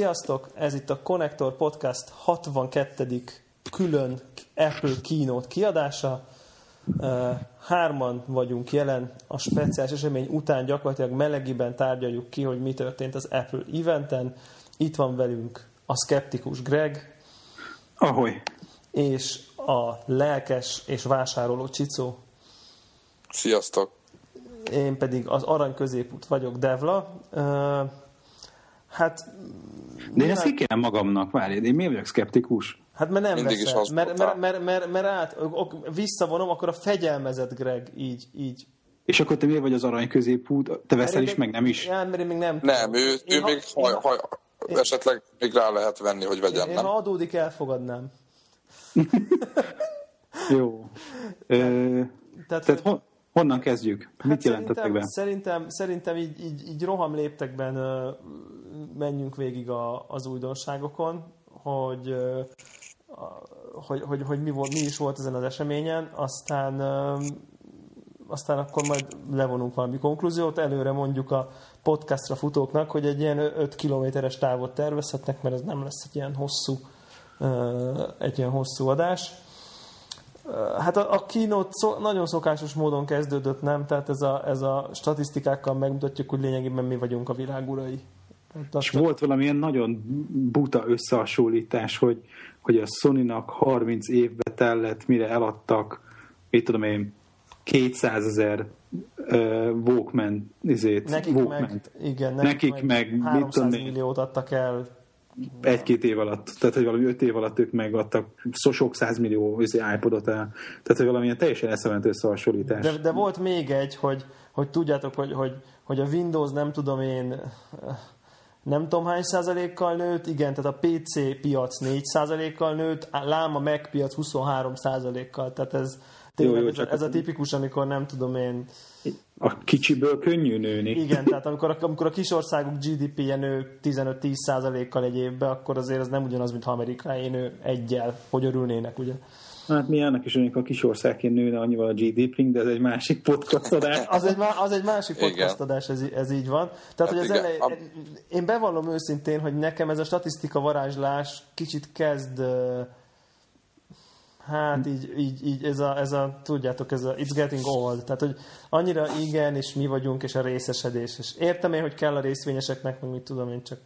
Sziasztok! Ez itt a Connector Podcast 62. külön Apple Keynote kiadása. Hárman vagyunk jelen a speciális esemény után gyakorlatilag melegiben tárgyaljuk ki, hogy mi történt az Apple eventen. Itt van velünk a skeptikus Greg. Ahogy. És a lelkes és vásároló Csicó. Sziasztok! Én pedig az arany középút vagyok, Devla. Hát... De én ezt kikérem magamnak, várj, én miért vagyok szkeptikus? Hát mert nem Mindig veszel, is mert, mert, mert, mert, mert át, visszavonom, akkor a fegyelmezett Greg így, így. És akkor te miért vagy az arany középút? Te veszel is, meg nem is? Ja, mert én még nem Nem, ő, ő ha, még haj, haj, én, esetleg még rá lehet venni, hogy vegyem, én, nem? Én ha adódik, elfogadnám. Jó. Ö, tehát, tehát hon, honnan kezdjük? Hát Mit jelentettek be? Szerintem, szerintem így, így, így roham léptekben menjünk végig a, az újdonságokon, hogy, hogy, hogy, hogy mi, volt, mi is volt ezen az eseményen, aztán, aztán akkor majd levonunk valami konklúziót, előre mondjuk a podcastra futóknak, hogy egy ilyen 5 kilométeres távot tervezhetnek, mert ez nem lesz egy ilyen hosszú, egy ilyen hosszú adás. Hát a, a keynote szó, nagyon szokásos módon kezdődött, nem? Tehát ez a, ez a statisztikákkal megmutatjuk, hogy lényegében mi vagyunk a világ urai. Hát és volt valamilyen nagyon buta összehasonlítás, hogy, hogy a Sony-nak 30 évbe tellett, mire eladtak, mit tudom én, 200 ezer uh, Walkman izét, nekik Walkman. meg, igen, nekik, nekik meg, meg 300 mit milliót adtak el egy-két év alatt, tehát hogy valami öt év alatt ők megadtak so sok százmillió iPodot el, tehát hogy valamilyen teljesen eszement összehasonlítás. De, de volt még egy, hogy, hogy tudjátok, hogy, hogy, hogy a Windows nem tudom én nem tudom hány százalékkal nőtt, igen, tehát a PC piac 4 százalékkal nőtt, lám a Mac piac 23 százalékkal, tehát ez tényleg jó, jó, ez, csak ez a tipikus, amikor nem tudom én... A kicsiből könnyű nőni. Igen, tehát amikor, amikor a kisországok GDP-je nő 15-10 százalékkal egy évbe, akkor azért ez nem ugyanaz, mint ha Amerikai nő egyel, hogy örülnének, ugye? Hát mi annak is örülünk, a kis országként nőne annyival a GDP-nk, de ez egy másik podcastadás. az, egy, az egy másik podcastadás, ez, ez így van. Tehát, hát hogy az elej, én bevallom őszintén, hogy nekem ez a statisztika varázslás kicsit kezd hát így, így, így ez, a, ez a, tudjátok, ez a it's getting old, tehát hogy annyira igen, és mi vagyunk, és a részesedés, és értem én, hogy kell a részvényeseknek, meg mit tudom én, csak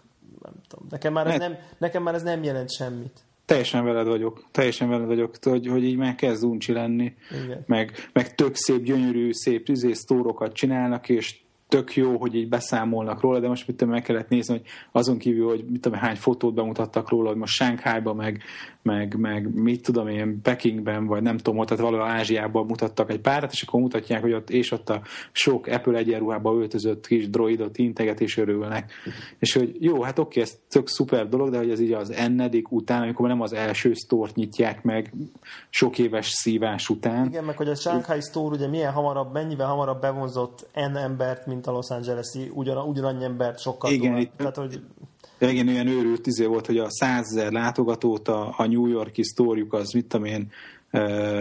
nem tudom, nekem már, ez nem, nekem már ez nem jelent semmit. Teljesen veled vagyok, teljesen veled vagyok, hogy, hogy így már kezd uncsi lenni, Igen. meg, meg tök szép, gyönyörű, szép izé, sztórokat csinálnak, és tök jó, hogy így beszámolnak róla, de most mit tudom, meg kellett nézni, hogy azon kívül, hogy mit tudom, hány fotót bemutattak róla, hogy most Sánkhájban, meg, meg, meg mit tudom én, Pekingben, vagy nem tudom, tehát valahol Ázsiában mutattak egy párat, és akkor mutatják, hogy ott, és ott a sok Apple egyenruhába öltözött kis droidot integet és örülnek. És hogy jó, hát oké, ez tök szuper dolog, de hogy ez így az ennedik után, amikor nem az első sztort nyitják meg sok éves szívás után. Igen, meg hogy a Shanghai Store ugye milyen hamarabb, mennyivel hamarabb bevonzott N embert, mint a Los Angeles-i, ugyan, ugyanannyi embert sokkal Igen. Itt, Tehát, hogy igen, olyan őrült izé volt, hogy a százezer látogatót a, a New Yorki sztóriuk az, mit tudom én,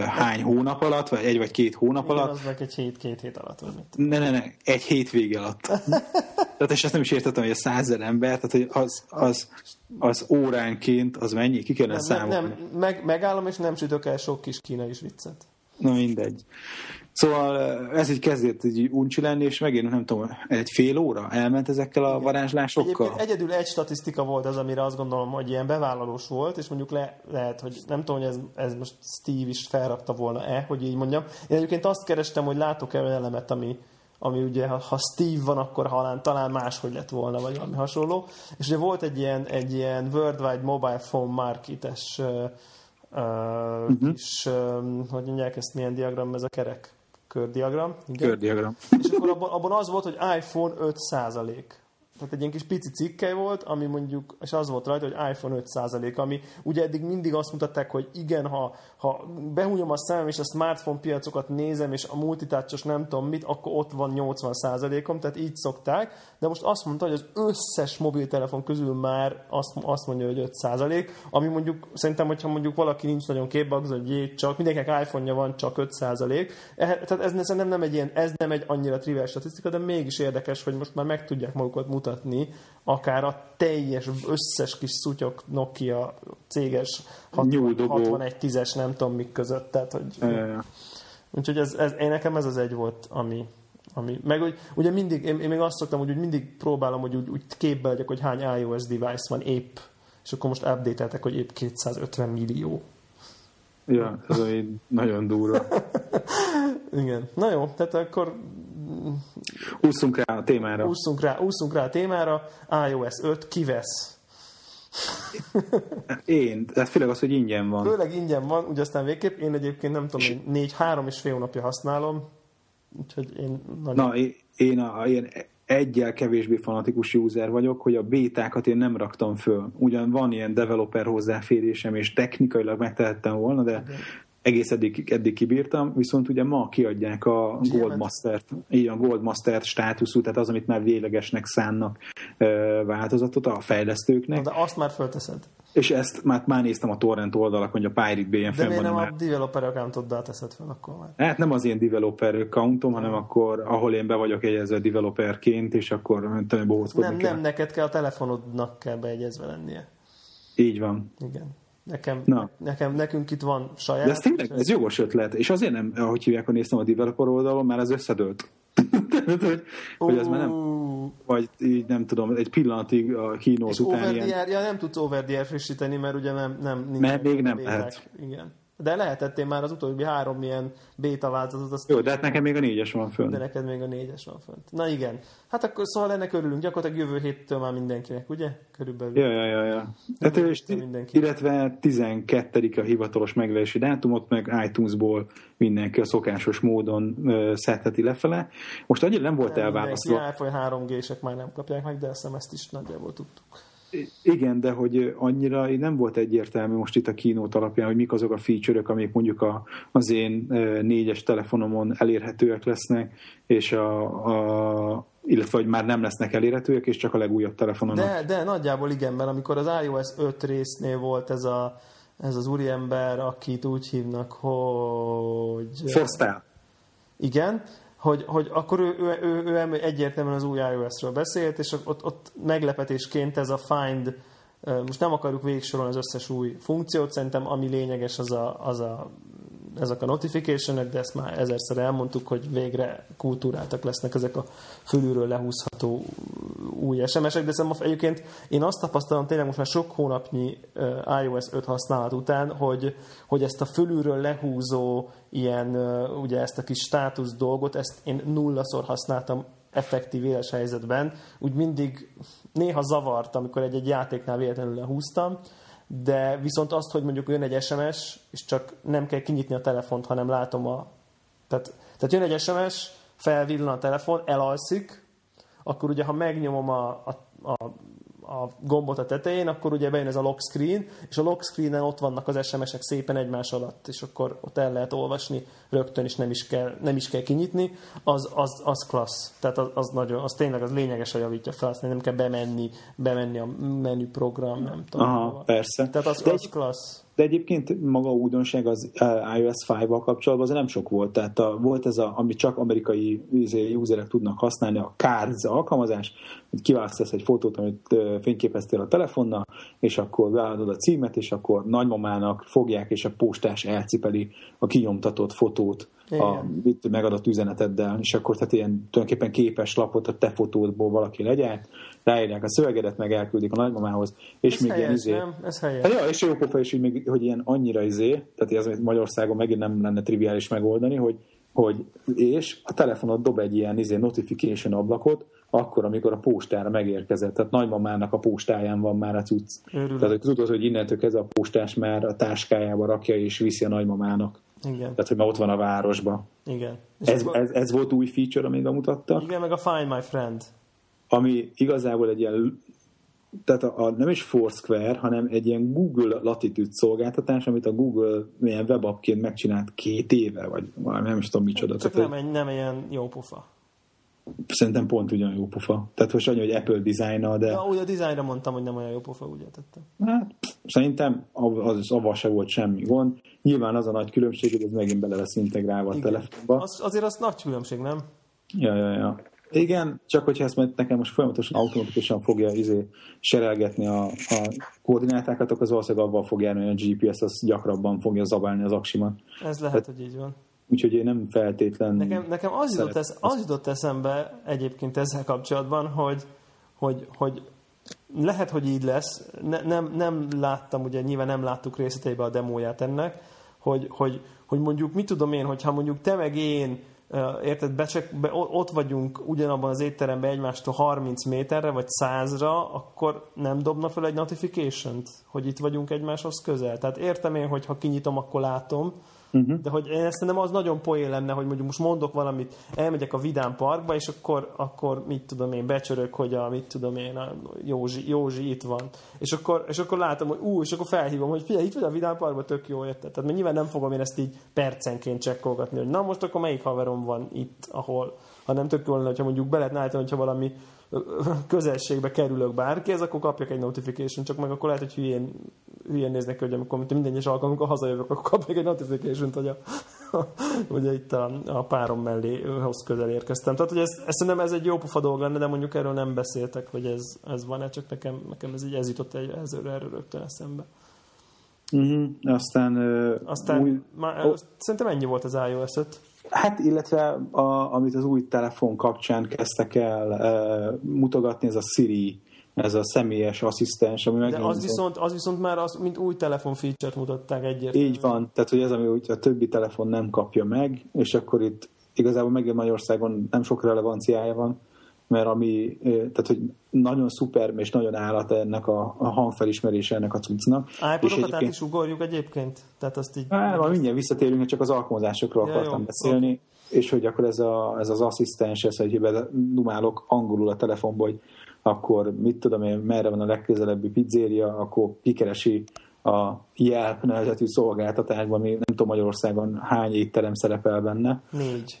hány hónap alatt, vagy egy vagy két hónap Igen, alatt. az meg egy hét, két hét alatt. Vagy ne, ne, ne, egy hétvége alatt. tehát és ezt nem is értettem, hogy a százezer ember, tehát hogy az, az, az óránként, az mennyi? Ki kellene nem, számolni? Nem, nem, meg, megállom, és nem sütök el sok kis kínai viccet. Na mindegy. Szóval ez így kezdett egy uncsi lenni, és megint nem tudom, egy fél óra elment ezekkel a varázslásokkal? Egyébként egyedül egy statisztika volt az, amire azt gondolom, hogy ilyen bevállalós volt, és mondjuk le, lehet, hogy nem tudom, hogy ez, ez most Steve is felrakta volna-e, hogy így mondjam. Én egyébként azt kerestem, hogy látok-e olyan elemet, ami, ami ugye, ha, ha Steve van, akkor halán, talán máshogy lett volna, vagy valami hasonló. És ugye volt egy ilyen, egy ilyen Worldwide Mobile Phone Market-es uh, uh-huh. kis, uh, hogy mondják ezt, milyen diagram ez a kerek? Kördiagram. Igen? Kördiagram. És akkor abban, abban az volt, hogy iPhone 5 százalék tehát egy ilyen kis pici cikke volt, ami mondjuk, és az volt rajta, hogy iPhone 5%, ami ugye eddig mindig azt mutatták, hogy igen, ha, ha behúnyom a szemem, és a smartphone piacokat nézem, és a multitouchos nem tudom mit, akkor ott van 80%-om, tehát így szokták, de most azt mondta, hogy az összes mobiltelefon közül már azt, azt mondja, hogy 5%, ami mondjuk szerintem, hogyha mondjuk valaki nincs nagyon képbe, az, hogy jé, csak mindenkinek iPhone-ja van, csak 5%. Eh, tehát ez szerintem nem egy ilyen, ez nem egy annyira trivial statisztika, de mégis érdekes, hogy most már meg tudják magukat mutatni mutatni, akár a teljes, összes kis szutyok Nokia céges 61-10-es nem tudom mik között. Tehát, hogy, Ja. úgyhogy ez, ez, én nekem ez az egy volt, ami, ami meg hogy, ugye mindig, én, én még azt szoktam, hogy úgy mindig próbálom, hogy úgy, úgy képbe legyek, hogy hány iOS device van épp, és akkor most update hogy épp 250 millió. Ja, ez egy nagyon durva. Igen. Na jó, tehát akkor Ússzunk rá a témára. ússzunk rá, ússzunk rá a témára. iOS 5 kivesz. Én, tehát főleg az, hogy ingyen van. Főleg ingyen van, ugye aztán végképp. Én egyébként nem tudom, én négy, három és fél hónapja használom. Úgyhogy én nagyon... Na, én, én, a, én egyel kevésbé fanatikus user vagyok, hogy a bétákat én nem raktam föl. Ugyan van ilyen developer hozzáférésem, és technikailag megtehettem volna, de egész eddig, eddig kibírtam, viszont ugye ma kiadják a Goldmaster-t, így a Goldmaster státuszú, tehát az, amit már véglegesnek szánnak változatot a fejlesztőknek. De azt már fölteszed. És ezt már, már néztem a torrent oldalakon, hogy a Pirate Bay-en De miért nem már... a developer accountoddal teszed fel akkor már? Hát nem az én developer accountom, hanem akkor, ahol én be vagyok jegyezve developerként, és akkor nem tudom, Nem, kell. nem, neked kell a telefonodnak kell beegyezve lennie. Így van. Igen. Nekem, Na. nekem, nekünk itt van saját. De ez tényleg, ez jogos ötlet, és azért nem, ahogy hívják, hogy néztem a developer oldalon, már ez összedőlt. hogy, hogy ez már nem, vagy így nem tudom, egy pillanatig a kínót után ilyen... ja, nem tudsz OverDR frissíteni, mert ugye nem, nem mert még nem lehet. Igen. De lehetett én már az utóbbi három ilyen béta változatot. Azt Jó, de hát nekem még a négyes van fönt. De neked még a négyes van fönt. Na igen. Hát akkor szóval ennek örülünk. Gyakorlatilag jövő héttől már mindenkinek, ugye? Körülbelül. Ja, ja, ja. ja. Hát, és. Illetve 12 a hivatalos megvevési dátumot, meg iTunes-ból mindenki a szokásos módon uh, szedheti lefele. Most annyira nem volt nem elválasztva. Mindenki 3G-sek már nem kapják meg, de ezt is nagyjából tudtuk. Igen, de hogy annyira nem volt egyértelmű most itt a kínót alapján, hogy mik azok a feature-ök, amik mondjuk a, az én négyes telefonomon elérhetőek lesznek, és a, a illetve hogy már nem lesznek elérhetőek, és csak a legújabb telefonon. De, de nagyjából igen, mert amikor az iOS 5 résznél volt ez, a, ez az úriember, akit úgy hívnak, hogy... Fosztál. Igen, hogy, hogy akkor ő, ő, ő, ő egyértelműen az új iOS-ről beszélt, és ott, ott meglepetésként ez a Find, most nem akarjuk végsorolni az összes új funkciót, szerintem ami lényeges az a, az a ezek a notification de ezt már ezerszer elmondtuk, hogy végre kultúráltak lesznek ezek a fölülről lehúzható új SMS-ek, de szerintem egyébként én azt tapasztalom tényleg most már sok hónapnyi iOS 5 használat után, hogy, hogy ezt a fölülről lehúzó ilyen, ugye ezt a kis státusz dolgot, ezt én nullaszor használtam effektív éles helyzetben, úgy mindig néha zavart, amikor egy-egy játéknál véletlenül lehúztam, de viszont azt, hogy mondjuk jön egy SMS, és csak nem kell kinyitni a telefont, hanem látom a... Tehát, tehát jön egy SMS, felvillan a telefon, elalszik, akkor ugye, ha megnyomom a, a, a a gombot a tetején, akkor ugye bejön ez a lock screen, és a lock screenen ott vannak az SMS-ek szépen egymás alatt, és akkor ott el lehet olvasni rögtön, és nem is kell, nem is kell kinyitni, az, az, az klassz. Tehát az, az, nagyon, az tényleg az lényeges a javítja fel, azt nem kell bemenni, bemenni a menü program, nem tudom. Aha, persze. Tehát az, az klassz. De egyébként maga a újdonság az uh, iOS 5-val kapcsolatban az nem sok volt. Tehát a, volt ez, a, ami csak amerikai izé, userek tudnak használni, a Cards alkalmazás, hogy kiválasztasz egy fotót, amit uh, fényképeztél a telefonnal, és akkor beadod a címet, és akkor nagymamának fogják, és a postás elcipeli a kinyomtatott fotót a itt megadott üzeneteddel, és akkor tehát ilyen tulajdonképpen képes lapot a te fotódból valaki legyen, ráírják a szövegedet, meg elküldik a nagymamához, és ez még helyes, ilyen izé. Nem? Ez helyes. Hát, ja, és jó pofa is, hogy, még, hogy ilyen annyira izé, tehát ez amit Magyarországon megint nem lenne triviális megoldani, hogy, hogy és a telefonod dob egy ilyen izé notification ablakot, akkor, amikor a postára megérkezett. Tehát nagymamának a postáján van már a cucc. Őrület. Tehát tudod, hogy innentől ez a postás már a táskájába rakja és viszi a nagymamának. Igen. Tehát, hogy már ott van a városba. Igen. És Ez, akkor- ez, ez volt új feature, amit bemutattak, Igen, meg a Find My Friend. ami igazából egy ilyen tehát a, a, nem is Foursquare, hanem egy ilyen Google Latitude szolgáltatás, amit a Google milyen webapként megcsinált két éve, vagy valami, nem is tudom micsoda. Csak Tehát, nem, egy, nem ilyen jó pofa. Szerintem pont ugyan jó pofa. Tehát most annyi, hogy Apple dizájna, de Ja, úgy a dizájnra mondtam, hogy nem olyan jó pofa, úgy értettem. hát, szerintem az, az avval se volt semmi gond. Nyilván az a nagy különbség, hogy ez megint bele lesz integrálva a telefonba. Az, azért az nagy különbség, nem? Ja, ja, ja. Igen, csak hogyha ezt nekem most folyamatosan automatikusan fogja izé serelgetni a, a koordinátákat, akkor az valószínűleg abban fog járni, hogy a GPS az gyakrabban fogja zabálni az aksimat. Ez lehet, Tehát, hogy így van. Úgyhogy én nem feltétlen... Nekem, nekem az, jutott esz, az jutott eszembe egyébként ezzel kapcsolatban, hogy, hogy, hogy lehet, hogy így lesz. Ne, nem, nem láttam, ugye nyilván nem láttuk részleteibe a demóját ennek, hogy, hogy, hogy mondjuk, mit tudom én, hogyha mondjuk te meg én érted, becsek, be, ott vagyunk ugyanabban az étteremben egymástól 30 méterre, vagy 100-ra, akkor nem dobna fel egy notification-t, hogy itt vagyunk egymáshoz közel. Tehát értem én, hogy ha kinyitom, akkor látom, Uh-huh. De hogy én nem az nagyon poén lenne, hogy mondjuk most mondok valamit, elmegyek a Vidám Parkba, és akkor, akkor mit tudom én, becsörök, hogy a, mit tudom én, a Józsi, Józsi itt van. És akkor, és akkor látom, hogy ú, és akkor felhívom, hogy figyelj, itt vagy a Vidám Parkban, tök jó, érted? Tehát mert nyilván nem fogom én ezt így percenként csekkolgatni, hogy na most akkor melyik haverom van itt, ahol, hanem tök jó lenne, hogyha mondjuk be lehetne állítani, hogyha valami közelségbe kerülök bárkihez, akkor kapjak egy notification, csak meg akkor lehet, hogy hülyén, hülyén néznek hogy amikor minden egyes alkalommal hazajövök, akkor kapjak egy notification hogy a, ugye itt a, a párom mellé hoz közel érkeztem. Tehát, hogy ez, ez szerintem ez egy jó pofa dolog lenne, de mondjuk erről nem beszéltek, hogy ez, ez van-e, csak nekem, nekem ez így ez jutott egy, ez, erről rögtön eszembe. Uh-huh. Aztán, uh, Aztán új... már, oh. szerintem ennyi volt az iOS 5. Hát, illetve a, amit az új telefon kapcsán kezdtek el uh, mutogatni, ez a Siri, ez a személyes asszisztens, ami De az viszont, az viszont már az, mint új telefon feature-t mutatták egyértelműen. Így van, tehát hogy ez, ami úgy a többi telefon nem kapja meg, és akkor itt igazából megint Magyarországon nem sok relevanciája van, mert ami, tehát hogy nagyon szuper és nagyon állat ennek a, a hangfelismerése ennek a cuccnak. iPodokat át is ugorjuk egyébként? Tehát azt így... Hát, majd mindjárt visszatérünk, csak az alkalmazásokról ja, akartam jó, beszélni, okay. és hogy akkor ez, a, ez az asszisztens, ez, hogy dumálok angolul a telefonból, hogy akkor mit tudom én, merre van a legközelebbi pizzéria, akkor kikeresi a Yelp nevezetű szolgáltatásban, ami nem tudom Magyarországon hány étterem szerepel benne. Négy.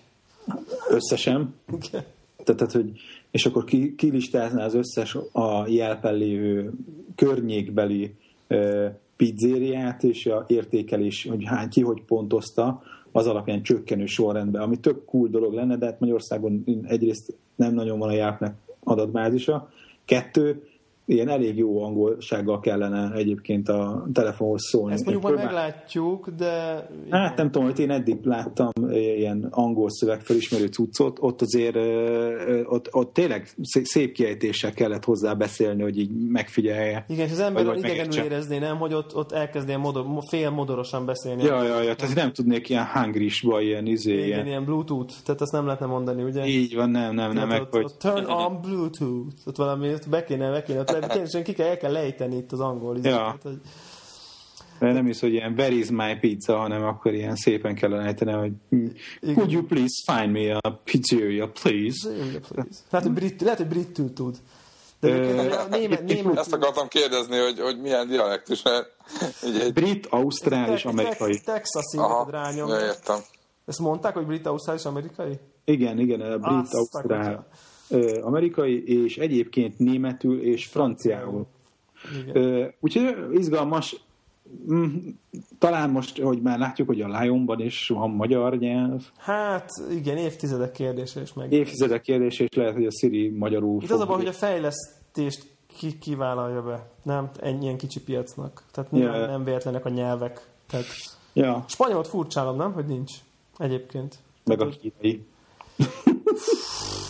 Összesen. Okay. Tehát, hogy, és akkor ki, kilistázná az összes a jelpen lévő környékbeli e, pizzériát, és a értékelés, hogy hány ki hogy pontozta, az alapján csökkenő sorrendben, ami tök cool dolog lenne, de hát Magyarországon egyrészt nem nagyon van a Yelpnek adatbázisa. Kettő, ilyen elég jó angolsággal kellene egyébként a telefonhoz szólni. Ezt mondjuk majd meglátjuk, de... Hát nem tudom, hogy én eddig láttam ilyen angol szöveg felismerő cuccot, ott azért ott, ott tényleg szép kiejtéssel kellett hozzá beszélni, hogy így megfigyelje. Igen, és az ember idegenül érezné, nem, hogy ott, ott elkezdjen modor, fél modorosan beszélni. Ja, ja, ja, tehát nem tudnék ilyen hangrisba, ilyen izé, Igen, ilyen... ilyen bluetooth, tehát azt nem lehetne mondani, ugye? Így van, nem, nem, nem. Meg, ott, hogy... ott turn on bluetooth, ott valami, ott be kéne, be kéne, tényleg ki kell, el kell lejteni itt az angol izet, ja. hogy... De nem is, hogy ilyen where is my pizza, hanem akkor ilyen szépen kell ejteni, hogy could you please find me a pizzeria, please? please. Lehet, hogy brit, lehet, hogy brittül tud. De német, német... Ezt akartam kérdezni, hogy, hogy milyen dialektus. Egy... Brit, ausztrál és amerikai. Texasi rányom. Ja, értem. Ezt mondták, hogy brit, ausztrál és amerikai? Igen, igen, brit, ausztrál amerikai, és egyébként németül és franciául. Úgyhogy izgalmas, mm, talán most, hogy már látjuk, hogy a Lionban is van magyar nyelv. Hát igen, évtizedek kérdése is meg. Évtizedek kérdése, és lehet, hogy a Siri magyarul Itt az a baj, hogy a fejlesztést ki, kivállalja be. Nem ennyien kicsi piacnak. Tehát yeah. nem, véletlenek a nyelvek. Tehát ja. Spanyolt furcsálom, nem? Hogy nincs egyébként. Meg a kínai.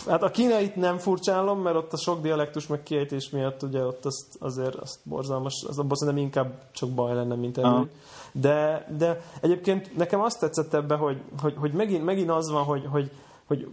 Hát a kínait nem furcsálom, mert ott a sok dialektus meg kiejtés miatt ugye ott azt, azért azt borzalmas, az abban szerintem inkább csak baj lenne, mint előny. De, de egyébként nekem azt tetszett ebbe, hogy, hogy, hogy megint, megint az van, hogy, hogy, hogy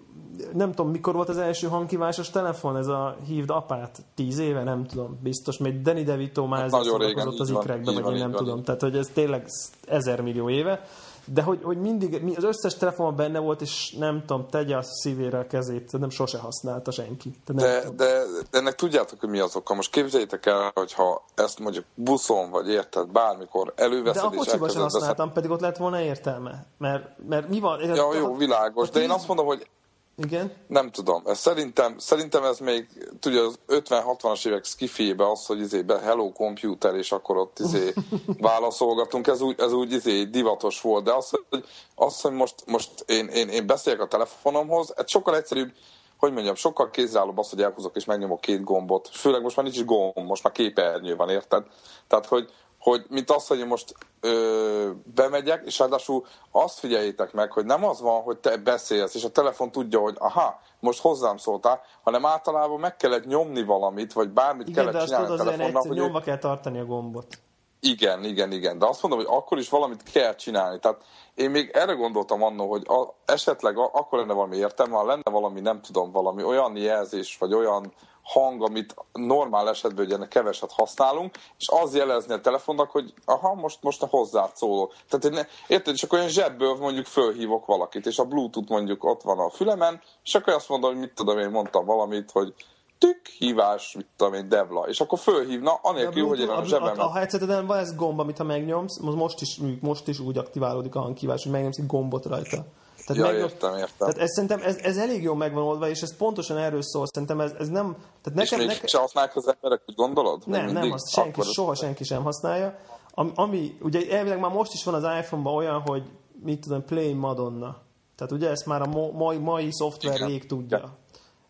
nem tudom, mikor volt az első hangkívásos telefon, ez a hívd apát, tíz éve, nem tudom, biztos, még Danny DeVito már hát ezzel az ikrekbe, vagy én nem van, tudom, tehát hogy ez tényleg ezer millió éve, de hogy, hogy mindig, az összes telefonban benne volt, és nem tudom, tegye a szívére a kezét, nem sose használta senki. De, de, de, de ennek tudjátok, hogy mi az oka. Most képzeljétek el, hogyha ezt mondjuk buszon, vagy érted, bármikor előveszed, De a kocsiban sem használtam, veszed... pedig ott lett volna értelme. Mert, mert mi van? Ja, jó, világos, de én azt mondom, hogy igen? Nem tudom. Ez szerintem, szerintem ez még, tudja, az 50-60-as évek skifébe az, hogy izé be Hello Computer, és akkor ott izé válaszolgatunk, ez úgy, ez úgy izé divatos volt, de az, hogy, az, hogy most, most én, én, én beszélek a telefonomhoz, ez sokkal egyszerűbb, hogy mondjam, sokkal kézreállóbb az, hogy elhúzok és megnyomok két gombot. Főleg most már nincs is gomb, most már képernyő van, érted? Tehát, hogy, hogy mint az, hogy én most ö, bemegyek, és ráadásul azt figyeljétek meg, hogy nem az van, hogy te beszélsz, és a telefon tudja, hogy aha, most hozzám szóltál, hanem általában meg kellett nyomni valamit, vagy bármit igen, kellett csinálni a telefonnak. hogy nyomva kell tartani a gombot. Igen, igen, igen. De azt mondom, hogy akkor is valamit kell csinálni. Tehát én még erre gondoltam annó, hogy a, esetleg a, akkor lenne valami értelme, ha lenne valami, nem tudom, valami olyan jelzés, vagy olyan hang, amit normál esetben ugye keveset használunk, és az jelezni a telefonnak, hogy aha, most, most a hozzá szóló. Tehát én, érted, csak olyan zsebből mondjuk fölhívok valakit, és a Bluetooth mondjuk ott van a fülemen, és akkor azt mondom, hogy mit tudom, én mondtam valamit, hogy tük, hívás, mit tudom én, devla. És akkor fölhívna, anélkül, hogy én a, a zsebemben... A, a headseteden van ez gomb, amit ha megnyomsz, most is, most is úgy aktiválódik a hangkívás, hogy megnyomsz egy gombot rajta. Tehát ja, megnyom... értem, értem. Tehát ez szerintem ez, ez elég jól megvan oldva, és ez pontosan erről szól. Szerintem ez, ez nem... Tehát nekem, és még nekem... se használják az emberek, úgy gondolod? Nem, nem, azt senki, Akkor soha senki sem használja. Ami, ami, ugye elvileg már most is van az iPhone-ban olyan, hogy mit tudom, Play Madonna. Tehát ugye ezt már a mai, mai szoftver rég tudja.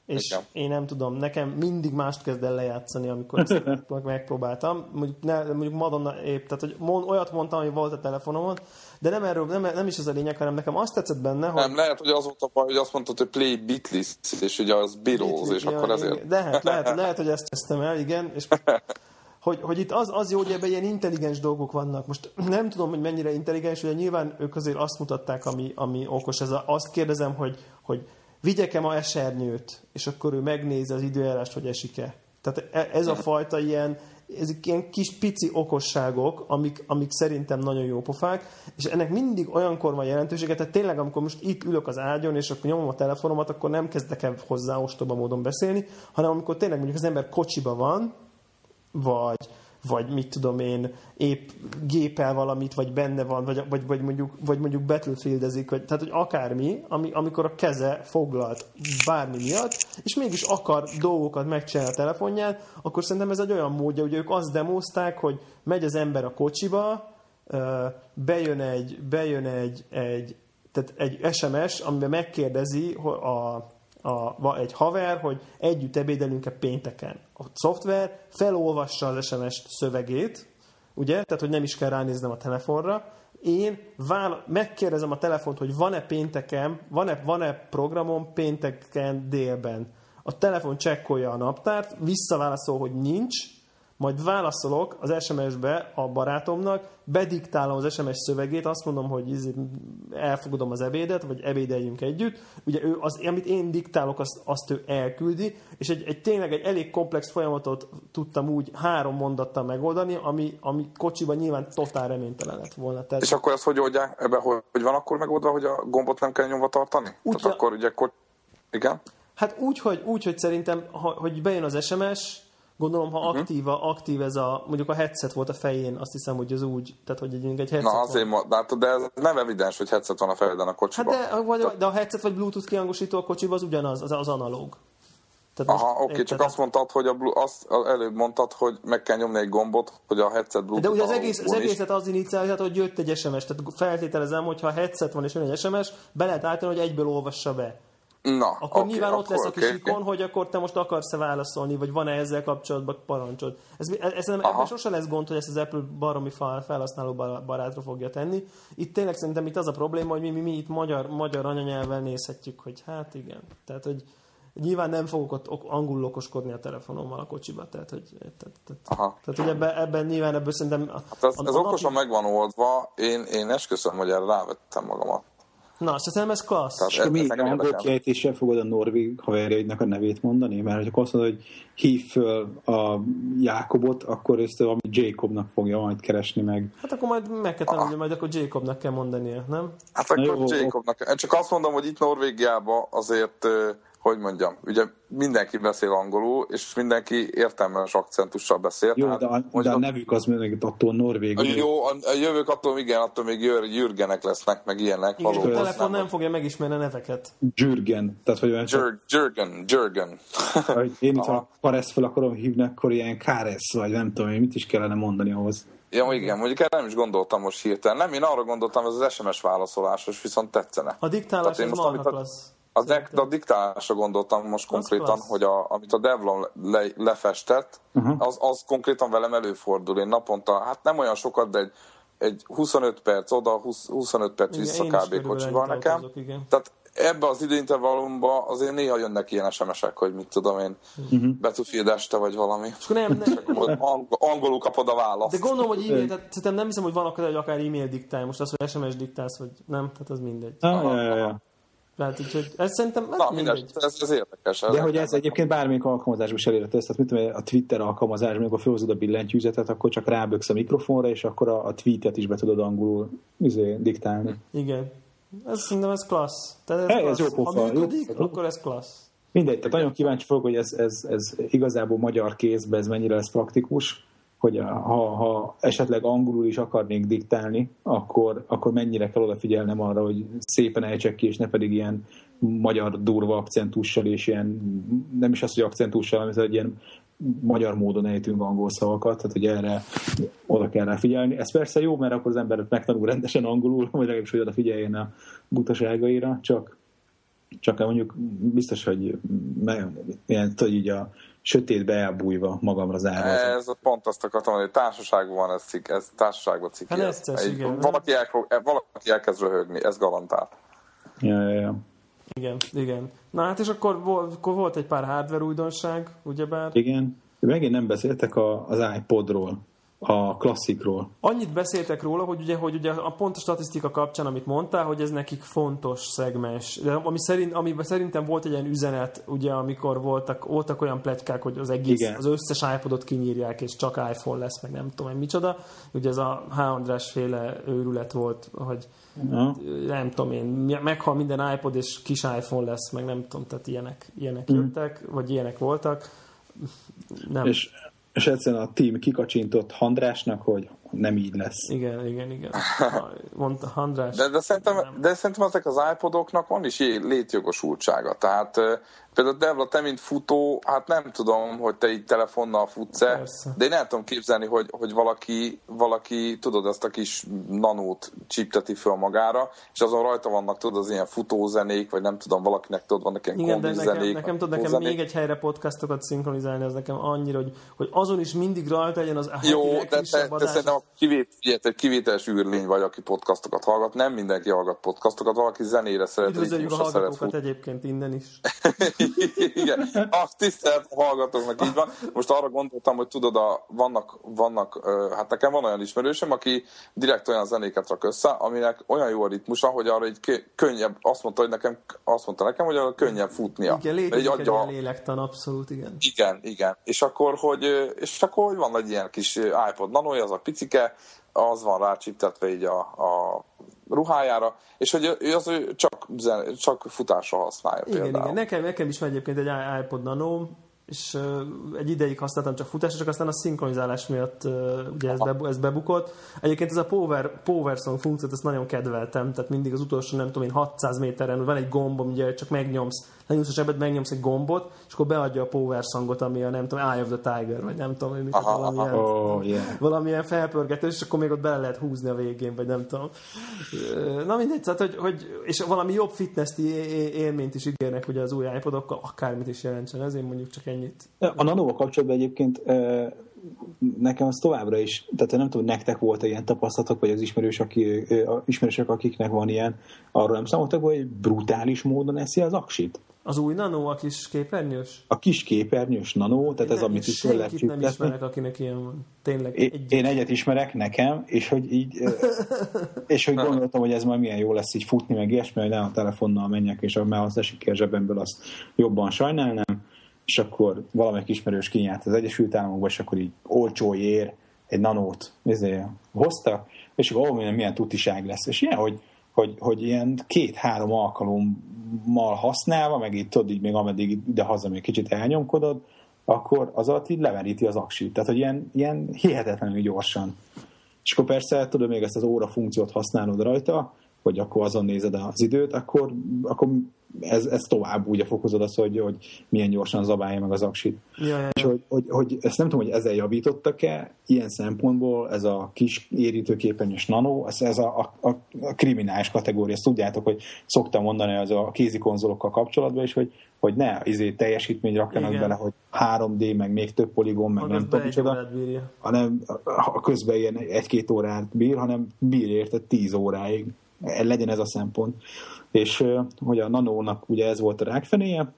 És Igen. én nem tudom, nekem mindig mást kezd el lejátszani, amikor megpróbáltam. Mondjuk, ne, mondjuk Madonna épp, tehát hogy mond, olyat mondtam, hogy volt a telefonomon, de nem erről, nem, nem is ez a lényeg, hanem nekem azt tetszett benne, hogy... Nem, lehet, hogy az volt a baj, hogy azt mondtad, hogy play Beatles, és ugye az Beatles, és ja, akkor ezért... De hát, lehet, lehet, hogy ezt kezdtem el, igen, és hogy, hogy itt az, az jó, hogy ebben ilyen intelligens dolgok vannak. Most nem tudom, hogy mennyire intelligens, ugye nyilván ők azért azt mutatták, ami, ami okos. Ez a, azt kérdezem, hogy, hogy vigyek-e ma esernyőt, és akkor ő megnézi az időjárást, hogy esik-e. Tehát e, ez a fajta ilyen, ezek ilyen kis pici okosságok, amik, amik szerintem nagyon jó pofák, és ennek mindig olyankor van jelentősége, tehát tényleg amikor most itt ülök az ágyon, és akkor nyomom a telefonomat, akkor nem kezdek el hozzá ostoba módon beszélni, hanem amikor tényleg mondjuk az ember kocsiba van, vagy, vagy mit tudom én, épp gépel valamit, vagy benne van, vagy, vagy, vagy mondjuk, vagy mondjuk battlefieldezik, vagy, tehát hogy akármi, ami, amikor a keze foglalt bármi miatt, és mégis akar dolgokat megcsinálni a telefonján, akkor szerintem ez egy olyan módja, hogy ők azt demozták, hogy megy az ember a kocsiba, bejön egy, bejön egy, egy, tehát egy SMS, amiben megkérdezi a, a, egy haver, hogy együtt ebédelünk-e pénteken. A szoftver felolvassa az SMS szövegét, ugye, tehát hogy nem is kell ránéznem a telefonra, én vála- megkérdezem a telefont, hogy van-e pénteken, van-e, van-e programom pénteken délben. A telefon csekkolja a naptárt, visszaválaszol, hogy nincs, majd válaszolok az SMS-be a barátomnak, bediktálom az SMS szövegét, azt mondom, hogy elfogadom az ebédet, vagy ebédeljünk együtt. Ugye ő, az, amit én diktálok, azt, azt ő elküldi, és egy, egy tényleg egy elég komplex folyamatot tudtam úgy három mondattal megoldani, ami, ami kocsiban nyilván totál reménytelen lett volna. Tehát... És akkor ezt hogy oldják? Ebbe, hogy, hogy van akkor megoldva, hogy a gombot nem kell nyomva tartani? Úgy, Tehát akkor ugye, akkor... igen? Hát úgy, hogy, úgy, hogy szerintem, hogy bejön az SMS, Gondolom, ha uh-huh. aktíva, aktív ez a, mondjuk a headset volt a fején, azt hiszem, hogy az úgy, tehát hogy egy, egy headset Na azért, van. de, de ez nem evidens, hogy headset van a fejeden a kocsiban. Hát de, vagy, de a headset vagy Bluetooth kihangosító a kocsiban az ugyanaz, az, az analóg. Tehát Aha, oké, okay, csak azt mondtad, hogy a, azt előbb mondtad, hogy meg kell nyomni egy gombot, hogy a headset Bluetooth De ugye az, egész, az egészet az iniciálja, hogy jött egy SMS, tehát feltételezem, hogy ha headset van és jön egy SMS, be lehet állítani, hogy egyből olvassa be. Na, akkor okay, nyilván ott lesz a kis okay, ikon, okay. hogy akkor te most akarsz-e válaszolni, vagy van-e ezzel kapcsolatban parancsod. Ez, ez, ez ebben sose lesz gond, hogy ezt az Apple baromi felhasználó barátra fogja tenni. Itt tényleg szerintem itt az a probléma, hogy mi, mi, mi itt magyar, magyar anyanyelvvel nézhetjük, hogy hát igen. Tehát, hogy nyilván nem fogok ott angolul okoskodni a telefonommal a kocsiba, tehát hogy, tehát, tehát, Aha. tehát, hogy ebben, ebben nyilván ebből szerintem... Hát ez, a, ez a okosan napi... megvan oldva, én, én esküszöm, hogy erre rávettem magamat. Na, szerintem ez klassz. És mi angol kiejtéssel fogod a norvég haverjaidnak a nevét mondani? Mert ha azt mondod, hogy hív föl a Jákobot, akkor ezt valami Jacobnak fogja majd keresni meg. Hát akkor majd meg kell tanulni, majd akkor Jacobnak kell mondania, nem? Hát akkor jó, Jacobnak. Csak azt mondom, hogy itt Norvégiában azért hogy mondjam, ugye mindenki beszél angolul, és mindenki értelmes akcentussal beszél. Jó, de a, de a nevük az még attól norvég. Jó, a, a jövők attól igen, attól még jürgenek lesznek, meg ilyenek. Igen, a telefon nem fogja megismerni a neveket. Jürgen. Tehát, hogy olyan Jür, Jürgen, Jürgen. én itt ha Karesz fel akarom hívni, akkor ilyen Káresz, vagy nem tudom, mit is kellene mondani ahhoz. Ja, igen, mondjuk erre nem is gondoltam most hirtelen. Nem, én arra gondoltam, ez az SMS válaszolásos, viszont tetszene. A diktálás az most, amit a... lesz. Az de a diktálásra gondoltam most konkrétan, hogy a, amit a Devlon le, lefestett, uh-huh. az, az konkrétan velem előfordul. Én naponta, hát nem olyan sokat, de egy, egy 25 perc oda, 20, 25 perc vissza kb. kocsival nekem. Azok, igen. Tehát ebbe az időintervallumban azért néha jönnek ilyen SMS-ek, hogy mit tudom én, uh-huh. Battlefield este vagy valami. És akkor nem, nem. angolul kapod a választ. De gondolom, hogy e-mail, tehát szerintem nem hiszem, hogy van akár, hogy akár e-mail diktál, most az, hogy SMS diktálsz, vagy nem, tehát az mindegy. Ah, ja, ja, ja. Tehát úgyhogy ez szerintem Na, mindegy. Ez, ez érdekes. Ez De hogy ez egyébként bármelyik alkalmazásban is elérhető, tehát mit tudom, a Twitter alkalmazás, amikor felhozod a billentyűzetet, akkor csak ráböksz a mikrofonra, és akkor a, a tweetet is be tudod angolul izé, diktálni. Igen. Ez szerintem ez klassz. Tehát ez, klassz. ez jó pofa. Ha működik, jó. akkor ez klassz. Mindegy, tehát nagyon kíváncsi fogok, hogy ez, ez, ez igazából magyar kézben ez mennyire lesz praktikus, hogy ha, ha esetleg angolul is akarnék diktálni, akkor, akkor mennyire kell odafigyelnem arra, hogy szépen ejtsek ki, és ne pedig ilyen magyar durva akcentussal, és ilyen, nem is az, hogy akcentussal, hanem egy ilyen magyar módon ejtünk angol szavakat, tehát hogy erre oda kell rá figyelni. Ez persze jó, mert akkor az ember megtanul rendesen angolul, vagy legalábbis, hogy oda figyeljen a butaságaira, csak, csak mondjuk biztos, hogy ilyen, tudod, így a sötétbe elbújva magamra zárva. Ez pont azt akartam, hogy társaságban van ez, cikk, ez társaságban cikk. Hát ez, igen, valaki, el, valaki elkezd röhögni, ez garantált. Ja, ja, ja. Igen, igen. Na hát és akkor volt, akkor volt egy pár hardware újdonság, ugyebár? Igen. Megint nem beszéltek a, az iPodról a klasszikról. Annyit beszéltek róla, hogy ugye, hogy ugye a pont a statisztika kapcsán, amit mondtál, hogy ez nekik fontos szegmens. De ami szerint, amiben szerintem volt egy ilyen üzenet, ugye, amikor voltak, voltak olyan plegykák, hogy az egész, Igen. az összes iPodot kinyírják, és csak iPhone lesz, meg nem tudom, micsoda. Ugye ez a H. András féle őrület volt, hogy ja. nem tudom én, meghal minden iPod, és kis iPhone lesz, meg nem tudom, tehát ilyenek, ilyenek mm. jöttek, vagy ilyenek voltak. Nem. És és egyszerűen a team kikacsintott Handrásnak, hogy nem így lesz. Igen, igen, igen. Mondta Handrás. De, de, szerintem, de szerintem ezek az iPodoknak van is létjogosultsága. Tehát Például Devla, te mint futó, hát nem tudom, hogy te így telefonnal futsz-e, de én el tudom képzelni, hogy, hogy valaki, valaki, tudod, ezt a kis nanót csipteti föl magára, és azon rajta vannak, tudod, az ilyen futózenék, vagy nem tudom, valakinek tudod, vannak ilyen Igen, de nekem, nekem, tudod, nekem még egy helyre podcastokat szinkronizálni, az nekem annyira, hogy, hogy azon is mindig rajta legyen az Jó, de te, te szerintem a kivét, egy kivételes űrlény vagy, aki podcastokat hallgat, nem mindenki hallgat podcastokat, valaki zenére szeret. Üdvözöljük a hallgatókat egyébként innen is. Igen, azt tisztelt a hallgatóknak így van. Most arra gondoltam, hogy tudod, a, vannak, vannak, hát nekem van olyan ismerősöm, aki direkt olyan zenéket rak össze, aminek olyan jó a ritmusa, hogy arra egy könnyebb, azt mondta, hogy nekem, azt mondta nekem, hogy arra könnyebb futnia. Igen, létezik egy adja... lélektan, abszolút, igen. Igen, igen. És akkor, hogy, és akkor, hogy van egy ilyen kis iPod Nano, az a picike, az van rácsiptetve így a, a ruhájára, és hogy ő az ő csak, csak futásra használja igen, például. Igen, nekem, nekem is van egyébként egy iPod Nano, és egy ideig használtam csak futásra, csak aztán a szinkronizálás miatt ugye ez, be, ez bebukott. Egyébként ez a Power, Power Song funkciót, ezt nagyon kedveltem, tehát mindig az utolsó, nem tudom én, 600 méteren van egy gombom, ugye csak megnyomsz a zsebed, megnyomsz egy gombot, és akkor beadja a power songot, ami a nem tudom, Eye of the Tiger, vagy nem tudom, hogy aha, valamilyen, oh, yeah. valamilyen felpörgető, és akkor még ott bele lehet húzni a végén, vagy nem tudom. Na mindegy, tehát, hogy, hogy és valami jobb fitness élményt is ígérnek ugye az új iPodokkal, akármit is jelentsen, ezért mondjuk csak ennyit. A nano kapcsolatban egyébként nekem az továbbra is, tehát nem tudom, nektek volt ilyen tapasztalatok, vagy az ismerős, aki, ismerősök, akiknek van ilyen, arról nem számoltak, hogy brutális módon eszi az aksit? Az új Nano, a kis képernyős? A kis képernyős Nano, tehát ez, amit is föl lehet nem ismerek, akinek ilyen van. Tényleg. É, egy... Én egyet ismerek nekem, és hogy így, és hogy gondoltam, hogy ez majd milyen jó lesz így futni, meg ilyesmi, hogy nem a telefonnal menjek, és már az esik ki a zsebemből, azt jobban sajnálnám, és akkor valamelyik ismerős kinyárt az Egyesült Államokba, és akkor így olcsó ér egy nanót ezért hoztak, és akkor ó, milyen, milyen tutiság lesz. És ilyen, hogy, hogy, hogy ilyen két-három alkalom mal használva, meg itt tudod, így még ameddig ide-haza még kicsit elnyomkodod, akkor az alatt így leveríti az aksit. Tehát, hogy ilyen, ilyen hihetetlenül gyorsan. És akkor persze, tudod, még ezt az óra funkciót használod rajta, hogy akkor azon nézed az időt, akkor, akkor ez, ez tovább úgy fokozod azt, hogy, hogy milyen gyorsan zabálja meg az aksit. Ja, ja, ja. És hogy, hogy, hogy, ezt nem tudom, hogy ezzel javítottak-e, ilyen szempontból ez a kis érítőképernyős nano, ez, ez a, a, a, a kriminális kategória. Ezt tudjátok, hogy szoktam mondani az a kézi konzolokkal kapcsolatban is, hogy, hogy ne izé teljesítmény rakjanak Igen. bele, hogy 3D, meg még több poligon, meg nem tudom micsoda, hanem a közben ilyen egy-két órát bír, hanem bír érte 10 óráig. Legyen ez a szempont és hogy a Nanónak ugye ez volt a rákfenéje,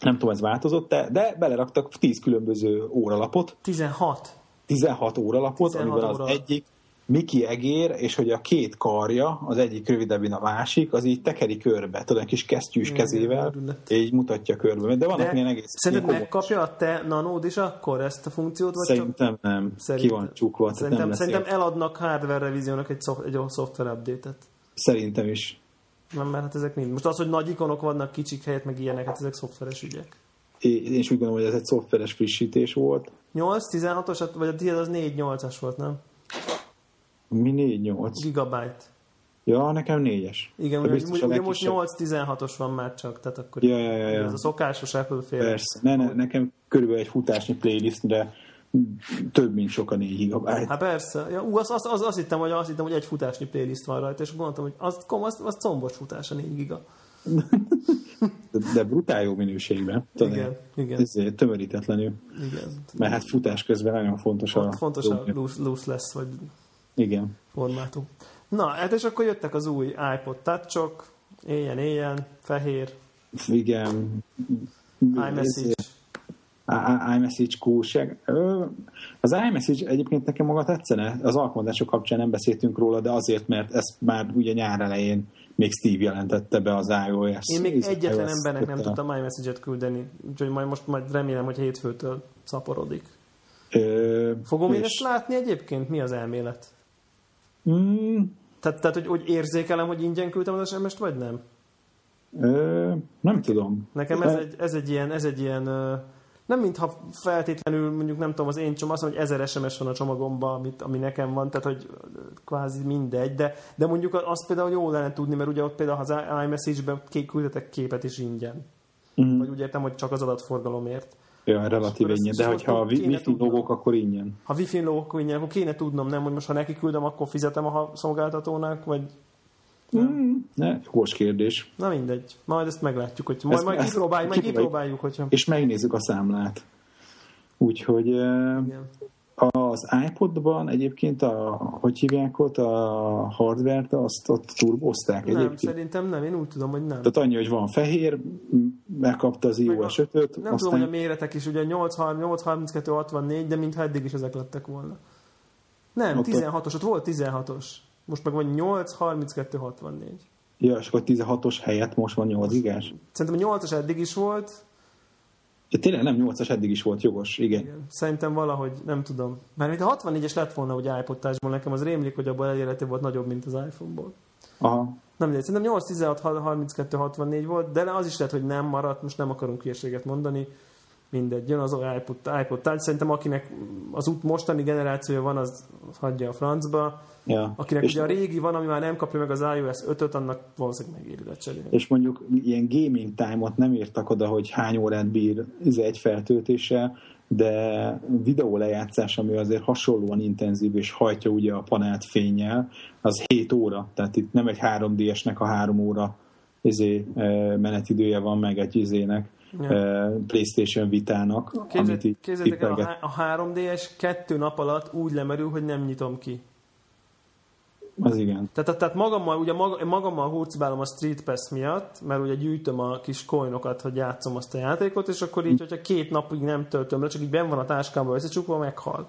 nem tudom, ez változott -e, de beleraktak 10 különböző óralapot. 16? 16 óralapot, 16 amiben az óra. egyik Miki egér, és hogy a két karja, az egyik rövidebb, mint a másik, az így tekeri körbe, tudod, egy kis kesztyűs kezével, így mutatja körbe. De vannak ilyen egész... Szerinted megkapja a te nanód is akkor ezt a funkciót? Vagy szerintem csak... nem. Szerintem. Ki van csukva. Szerintem, nem szerintem eladnak hardware revíziónak egy, szoft, egy szoftver update-et. Szerintem is. Nem, mert hát ezek mind. Most az, hogy nagy ikonok vannak kicsik helyett, meg ilyenek, hát ezek szoftveres ügyek. Én is úgy gondolom, hogy ez egy szoftveres frissítés volt. 8, 16-os, hát- vagy a tiéd az 4-8-as volt, nem? Mi 4-8? Gigabyte. Ja, nekem 4-es. Igen, ugye, ugye, most 8-16-os van már csak, tehát akkor ja, ja, ja, ja. ez a szokásos Apple fél. Persze, ne, ne, nekem körülbelül egy futásnyi playlist, de több, mint sok a 4 gigabyte. Hát persze. Ja, ú, azt, azt, azt, azt, hittem, hogy, azt hittem, hogy egy futásnyi playlist van rajta, és gondoltam, hogy az, az, az combos futás a 4 giga. de, de brutál jó minőségben. Tudom, igen, igen. Ezért tömörítetlenül. Igen. Mert hát futás közben nagyon fontos a... Fontos a loose, loose lesz, vagy igen. formátum. Na, hát és akkor jöttek az új iPod touch éjjel-éjjel, fehér. Igen. iMessage iMessage coolság. Az iMessage egyébként nekem maga tetszene, az alkalmazások kapcsán nem beszéltünk róla, de azért, mert ezt már ugye nyár elején még Steve jelentette be az iOS. Én még egyetlen iOS embernek nem tudtam iMessage-et küldeni, úgyhogy majd most majd remélem, hogy hétfőtől szaporodik. Ö, Fogom én ezt látni egyébként? Mi az elmélet? Mm, tehát, tehát hogy, hogy érzékelem, hogy ingyen küldtem az SMS-t, vagy nem? Ö, nem tudom. Nekem ez, egy, ez egy ilyen, ez egy ilyen nem mintha feltétlenül mondjuk nem tudom, az én csomag, azt mondom, hogy ezer SMS van a csomagomban, amit, ami nekem van, tehát hogy kvázi mindegy, de, de mondjuk azt például jó lenne tudni, mert ugye ott például az iMessage-ben küldetek képet is ingyen. Mm. Vagy úgy értem, hogy csak az adatforgalomért. Ja, relatív ingyen, de hogyha a wifi logók, akkor ingyen. Ha wifi logók, akkor ingyen, akkor kéne tudnom, nem, hogy most ha neki küldöm, akkor fizetem a szolgáltatónak, vagy Mm, ne, okos kérdés. Na mindegy, majd ezt meglátjuk, hogy majd, ezt, majd, ezt kipróbáljuk, majd kipróbáljuk, hogyha... És megnézzük a számlát. Úgyhogy Igen. az iPodban egyébként a, hogy hívják ott a hardware-t, azt ott turbozták nem, egyébként? szerintem nem, én úgy tudom, hogy nem. Tehát annyi, hogy van fehér, megkapta az iOS 5-öt. Nem aztán... tudom, hogy a méretek is, ugye 8, 32, 64, de mintha eddig is ezek lettek volna. Nem, 16-os, ott volt 16-os. Most meg van 8, 32, 64. Ja, és akkor 16-os helyett most van 8 igás? Szerintem a 8-as eddig is volt. Ja, tényleg nem 8-as eddig is volt, jogos, igen. igen. Szerintem valahogy, nem tudom. Mert mint a 64-es lett volna, hogy iPod touch nekem az rémlik, hogy abból elérhető volt nagyobb, mint az iPhone-ból. Aha. Nem mindegy, szerintem 8, 16, 32, 64 volt, de az is lehet, hogy nem maradt, most nem akarunk hírséget mondani mindegy, jön az iPod, iPod Touch, szerintem akinek az út mostani generációja van, az hagyja a francba. Ja. Akinek és ugye a régi van, ami már nem kapja meg az iOS 5-öt, annak valószínűleg megéri cserélni. És mondjuk ilyen gaming time-ot nem írtak oda, hogy hány órát bír ez egy feltöltéssel, de videó lejátszás, ami azért hasonlóan intenzív, és hajtja ugye a panelt fényel, az 7 óra. Tehát itt nem egy 3DS-nek a 3 óra izé, menetidője van, meg egy izének ja. PlayStation Vitának. Képzeld, amit képzeljétek el, a 3DS kettő nap alatt úgy lemerül, hogy nem nyitom ki. Az igen. Tehát, tehát magammal, ugye magammal hurcibálom a Street Pass miatt, mert ugye gyűjtöm a kis coinokat, hogy játszom azt a játékot, és akkor így, hogyha két napig nem töltöm le, csak így ben van a táskámban összecsukva, meghal.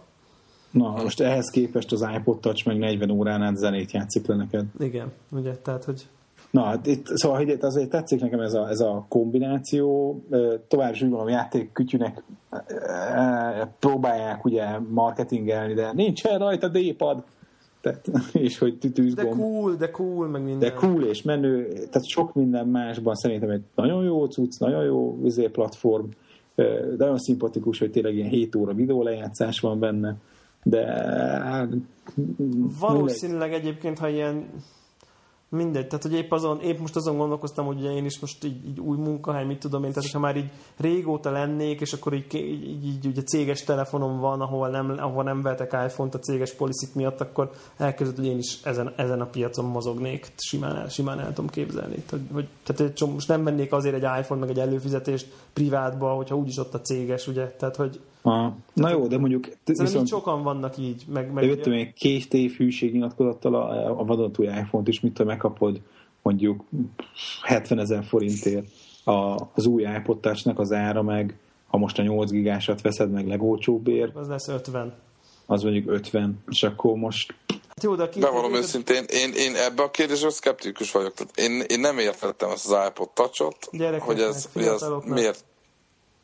Na, most ehhez képest az iPod Touch meg 40 órán át zenét játszik le neked. Igen, ugye, tehát, hogy Na, hát itt, szóval hogy itt azért tetszik nekem ez a, ez a kombináció. Tovább is úgy a játék kütyűnek próbálják ugye marketingelni, de nincsen rajta D-pad. Tehát, és hogy tűzgomb. De cool, de cool, meg minden. De cool és menő, tehát sok minden másban szerintem egy nagyon jó cucc, nagyon jó vizé platform, de nagyon szimpatikus, hogy tényleg ilyen 7 óra videó lejátszás van benne, de... Valószínűleg egyébként, ha ilyen Mindegy, tehát hogy épp, azon, épp most azon gondolkoztam, hogy ugye én is most így, így új munkahely, mit tudom én, tehát ha már így régóta lennék, és akkor így, így, így, így ugye céges telefonom van, ahol nem, ahol nem vetek iPhone-t a céges policy miatt, akkor elkezdett, hogy én is ezen, ezen a piacon mozognék, simán el, simán el tudom képzelni. Tehát, hogy, tehát hogy most nem vennék azért egy iPhone, meg egy előfizetést privátba, hogyha úgyis ott a céges, ugye, tehát hogy Aha. Na jó, de mondjuk... Viszont sokan vannak így. Meg, meg de jöttem még két év hűségnyilatkozattal a, a vadonatúj iPhone-t is, mit megkapod mondjuk 70 ezer forintért a, az új iPod touch az ára meg, ha most a 8 gigásat veszed meg legolcsóbbért. Az lesz 50. Az mondjuk 50, és akkor most Hát jó, de a Bevallom őszintén, én, én ebbe a kérdésre szkeptikus vagyok. Tehát én, én nem értettem ezt az iPod Touch-ot, hogy ez, hogy ez miért,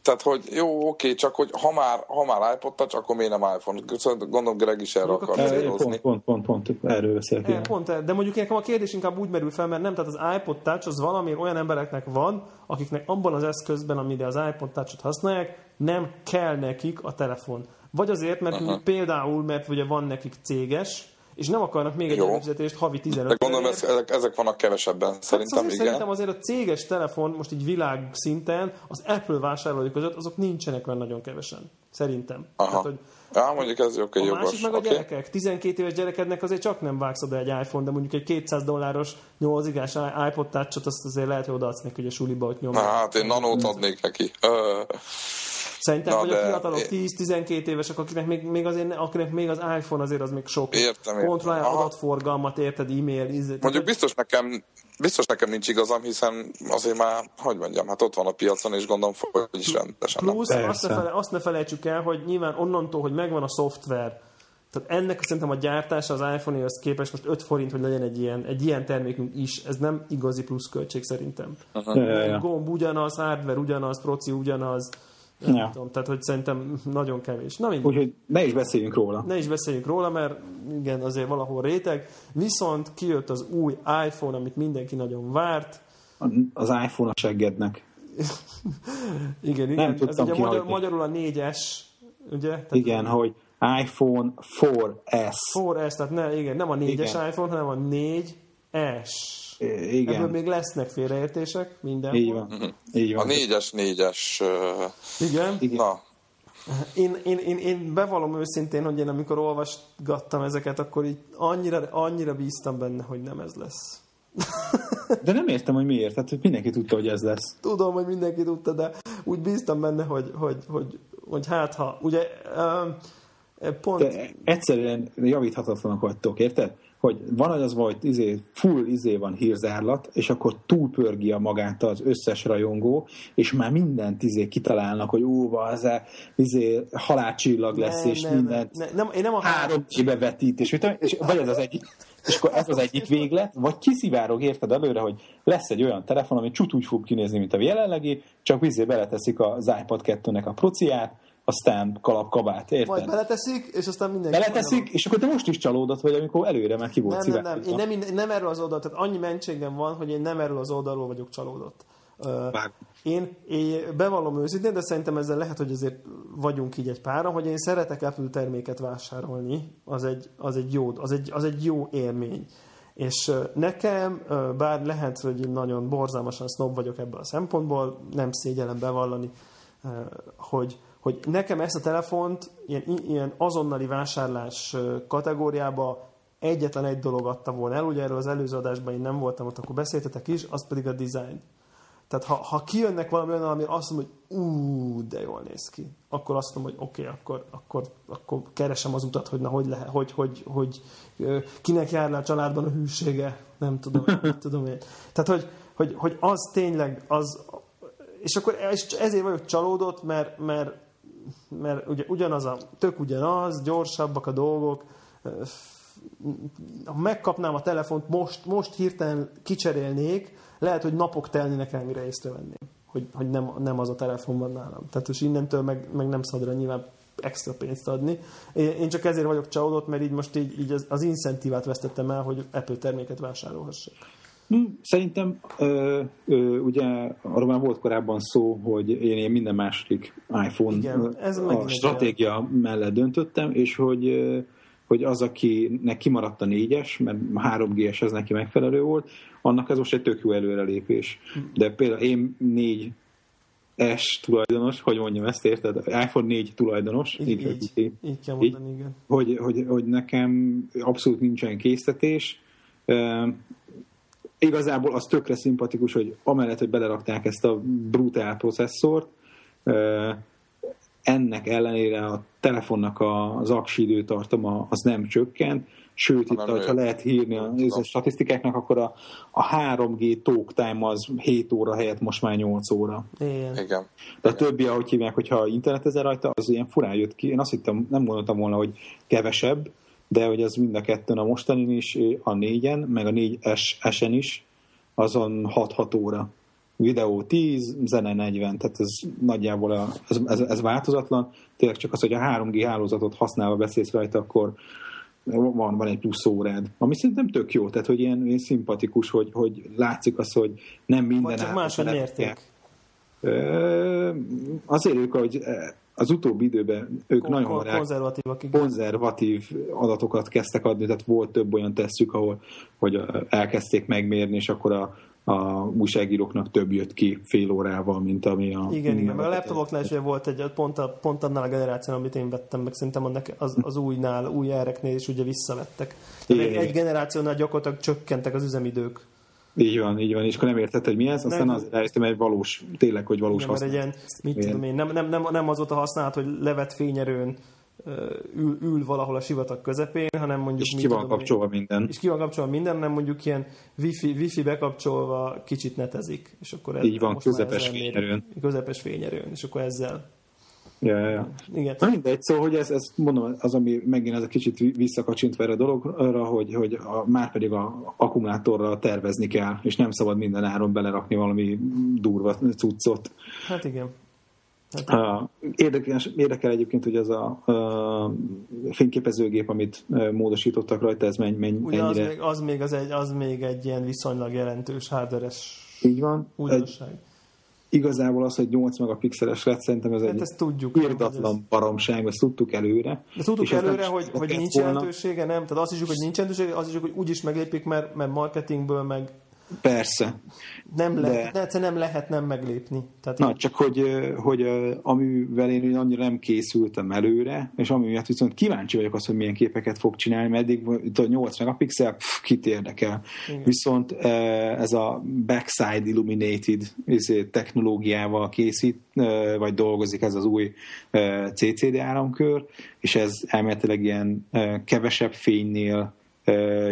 tehát, hogy jó, oké, csak hogy ha már, ha már iPod Touch, akkor miért nem iPhone? Szóval gondolom Greg is erre akar célozni. Pont, pont, pont, pont, erről beszélek. E, pont, de mondjuk nekem a kérdés inkább úgy merül fel, mert nem, tehát az iPod Touch az valami olyan embereknek van, akiknek abban az eszközben, amire az iPod Touch-ot használják, nem kell nekik a telefon. Vagy azért, mert uh-huh. például, mert ugye van nekik céges, és nem akarnak még egy előfizetést havi 15 De gondolom, ez, ezek, ezek vannak kevesebben, hát szerintem azért, igen. Szerintem azért a céges telefon most így világ szinten az Apple vásárlói között azok nincsenek olyan nagyon kevesen. Szerintem. Aha. Tehát, hogy Á, mondjuk ez oké, okay, A másik meg okay. a gyerekek. 12 éves gyerekednek azért csak nem vágsz oda egy iPhone, de mondjuk egy 200 dolláros 8 igás iPod touch azt azért lehet, hogy odaadsz neki, hogy a suliba ott nyomja. Hát én nanót adnék neki. Szerintem, Na, hogy a fiatalok 10-12 évesek, akinek még, még, azért, akinek még az iPhone azért az még sok. Értem, Kontrollálja adatforgalmat, érted, e-mail. Íz, Mondjuk biztos nekem, biztos nekem nincs igazam, hiszen azért már, hogy mondjam, hát ott van a piacon, és gondolom, hogy is rendesen. Plusz azt ne, fele, azt ne felejtsük el, hogy nyilván onnantól, hogy megvan a szoftver, tehát ennek szerintem a gyártása az iPhone-hoz képest most 5 forint, hogy legyen egy ilyen, egy ilyen termékünk is, ez nem igazi plusz költség szerintem. Uh-huh. Gomb ugyanaz, hardware ugyanaz, proci ugyanaz, nem ja. tudom, tehát hogy szerintem nagyon kevés. Na Úgyhogy ne is beszéljünk róla. Ne is beszéljünk róla, mert igen, azért valahol réteg. Viszont kijött az új iPhone, amit mindenki nagyon várt. Az iPhone a seggednek. igen, igen. Nem Ez ugye magyar, magyarul a 4S, ugye? Tehát igen, hogy iPhone 4S. 4S, tehát ne, igen, nem a 4-es igen. iPhone, hanem a 4S. Igen. Ebből még lesznek félreértések minden. Így van. Uh-huh. Így van. A négyes, négyes. Uh... Igen? Igen. Na. Én, én, én, én bevallom őszintén, hogy én amikor olvasgattam ezeket, akkor így annyira, annyira bíztam benne, hogy nem ez lesz. De nem értem, hogy miért. Tehát hogy mindenki tudta, hogy ez lesz. Tudom, hogy mindenki tudta, de úgy bíztam benne, hogy, hogy, hogy, hogy hát ha. Ugye pont... De egyszerűen javíthatatlanak vagytok, érted? Hogy van az vagy izé, full izé van hírzárlat, és akkor túlpörgi a magát az összes rajongó, és már mindent izé kitalálnak, hogy ú, az izé, halálcsillag lesz, ne, és nem, mindent ne, nem, én nem a három éve vetít, és, és vagy ez az egyik, és akkor ez az egyik véglet, vagy kiszivárog, érted előre, hogy lesz egy olyan telefon, ami csut úgy fog kinézni, mint a jelenlegi, csak izé beleteszik az iPad 2-nek a prociát, aztán kalap kabát, érted? Majd beleteszik, és aztán mindenki... Beleteszik, és akkor te most is csalódott vagy, amikor előre meg ki volt nem, nem, nem, én nem, nem erről az oldalról, tehát annyi mentségem van, hogy én nem erről az oldalról vagyok csalódott. Uh, én, én bevallom őszintén, de szerintem ezzel lehet, hogy azért vagyunk így egy pára, hogy én szeretek Apple terméket vásárolni, az egy, az egy, jó, az egy, az egy jó élmény. És nekem, bár lehet, hogy nagyon borzalmasan snob vagyok ebből a szempontból, nem szégyellem bevallani, hogy, hogy nekem ezt a telefont ilyen, ilyen azonnali vásárlás kategóriába egyetlen egy dolog adta volna el, ugye erről az előző adásban én nem voltam ott, akkor beszéltetek is, az pedig a design. Tehát ha, ha kijönnek valami olyan, ami azt mondom, hogy ú, de jól néz ki, akkor azt mondom, hogy oké, okay, akkor, akkor, akkor keresem az utat, hogy na, hogy lehet, hogy, hogy, hogy, kinek jár le a családban a hűsége, nem tudom, nem tudom én. Tehát, hogy, hogy, hogy az tényleg, az, és akkor ezért vagyok csalódott, mert, mert mert ugye ugyanaz a, tök ugyanaz, gyorsabbak a dolgok, ha megkapnám a telefont, most, most hirtelen kicserélnék, lehet, hogy napok telnének el, mire észrevenném, hogy, hogy nem, nem az a telefon van nálam. Tehát és innentől meg, meg nem szabad nyilván extra pénzt adni. Én csak ezért vagyok csalódott, mert így most így, így az, az incentívát vesztettem el, hogy Apple terméket vásárolhassak. Hm, szerintem ö, ö, ugye arról már volt korábban szó, hogy én, én minden második iPhone Igen, ez a stratégia olyan. mellett döntöttem, és hogy hogy az, akinek kimaradt a négyes, mert 3G-es ez neki megfelelő volt, annak ez most egy tök jó előrelépés. De például én négy S tulajdonos, hogy mondjam ezt, érted? iPhone 4 tulajdonos. Így, így, így, így, így kell mondani, így, igen. Hogy, hogy, hogy nekem abszolút nincsen késztetés. Igazából az tökre szimpatikus, hogy amellett, hogy belerakták ezt a brutál processzort, ennek ellenére a telefonnak az aksi időtartama az nem csökkent, sőt, itt, ha lehet hírni a, a statisztikáknak, akkor a, a 3G talk time az 7 óra helyett most már 8 óra. Igen. Igen. De a többi, ahogy hívják, hogyha internetezel rajta, az ilyen furán jött ki. Én azt hittem, nem gondoltam volna, hogy kevesebb, de hogy az mind a kettőn a mostanin is, a négyen, meg a 4S-en is, azon 6-6 óra videó 10, zene 40, tehát ez nagyjából a, ez, ez, ez változatlan. Tényleg csak az, hogy a 3G hálózatot használva beszélsz rajta, akkor van, van egy plusz órád, ami szerintem tök jó, tehát hogy ilyen, ilyen szimpatikus, hogy, hogy látszik az, hogy nem minden... Vagy csak más a mérték. Azért ők, hogy az utóbbi időben ők Kon- nagyon kon- konzervatívak, konzervatív adatokat kezdtek adni, tehát volt több olyan tesszük, ahol hogy elkezdték megmérni, és akkor a a újságíróknak több jött ki fél órával, mint ami a... Igen, igen, mert a laptopoknál is volt egy, pont, a, pont annál a generáción, amit én vettem, meg. Szerintem az, az újnál, új ereknél is ugye visszavettek. Igen, egy, egy generációnál gyakorlatilag csökkentek az üzemidők. Így van, így van, és akkor nem érted, hogy mi ez, aztán az rájöttem egy valós, tényleg, hogy valós Igen, mert egy ilyen, mit tudom én, nem, nem, nem, nem azóta használt, hogy levet fényerőn ül, ül valahol a sivatag közepén, hanem mondjuk... És ki van kapcsolva minden. És ki van kapcsolva minden, hanem mondjuk ilyen wifi, wifi bekapcsolva kicsit netezik. És akkor Így van, közepes fényerőn. Mér, közepes fényerőn, és akkor ezzel Ja, ja. Igen. Na mindegy, szóval, hogy ez, ez mondom, az, ami megint ez a kicsit visszakacsintva erre a dologra, hogy, hogy a, már pedig a akkumulátorra tervezni kell, és nem szabad minden áron belerakni valami durva cuccot. Hát igen. Hát. Érdekes, érdekel egyébként, hogy ez a, a fényképezőgép, amit módosítottak rajta, ez menny, menny, Ugye mennyire... Az még, az, még az, egy, az még egy ilyen viszonylag jelentős hardveres Így van. Újdonság. Egy, igazából az, hogy 8 megapixeles lett, szerintem ez hát egy ezt tudjuk, irdatlan ez... baromság, ezt tudtuk előre. De tudtuk előre, hogy, hogy nincs volna. jelentősége, nem? Tehát azt is, hogy nincs jelentősége, azt is, hogy úgyis meglépik, mert, mert marketingből, meg Persze. Nem lehet, de... de nem lehet nem meglépni. Tehát Na, én... csak hogy, hogy amivel én annyira nem készültem előre, és ami miatt viszont kíváncsi vagyok az, hogy milyen képeket fog csinálni, mert eddig itt a 8 megapixel, pff, kit érdekel. Igen. Viszont ez a backside illuminated izé, technológiával készít, vagy dolgozik ez az új CCD áramkör, és ez elméletileg ilyen kevesebb fénynél